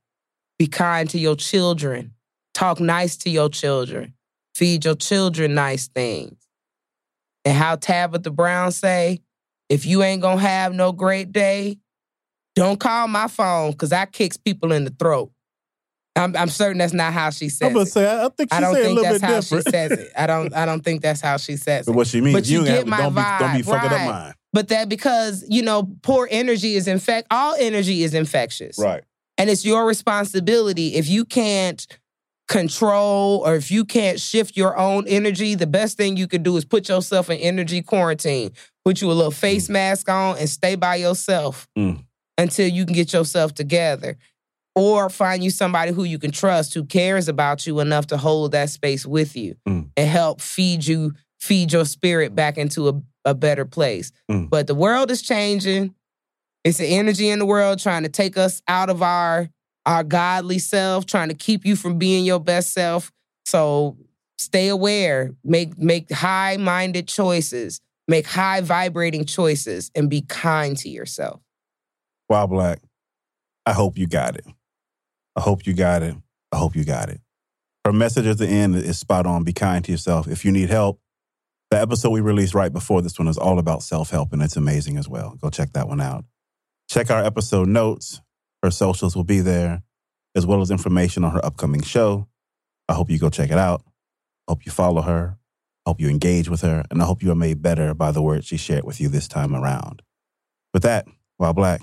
Be kind to your children. Talk nice to your children. Feed your children nice things. And how Tabitha Brown say, if you ain't gonna have no great day, don't call my phone because I kicks people in the throat. I'm, I'm certain that's not how she says I'm gonna it. say I I think she I don't said a think little that's bit how different. she says it. I don't. I don't think that's how she says But it. what she means, But you ain't get my don't be don't be vibe, fucking right. up mine. But that because you know, poor energy is infect. All energy is infectious. Right. And it's your responsibility. If you can't control or if you can't shift your own energy, the best thing you could do is put yourself in energy quarantine. Put you a little face mask on and stay by yourself Mm. Until you can get yourself together. Or find you somebody who you can trust who cares about you enough to hold that space with you Mm. and help feed you, feed your spirit back into a, a better place. Mm. But the world is changing. It's the energy in the world trying to take us out of our our godly self, trying to keep you from being your best self. So stay aware, make make high-minded choices, make high vibrating choices, and be kind to yourself. Wow, Black. I hope you got it. I hope you got it. I hope you got it. Her message at the end is spot on. Be kind to yourself. If you need help, the episode we released right before this one is all about self help, and it's amazing as well. Go check that one out. Check our episode notes. Her socials will be there, as well as information on her upcoming show. I hope you go check it out. Hope you follow her. Hope you engage with her. And I hope you are made better by the words she shared with you this time around. With that, while Black,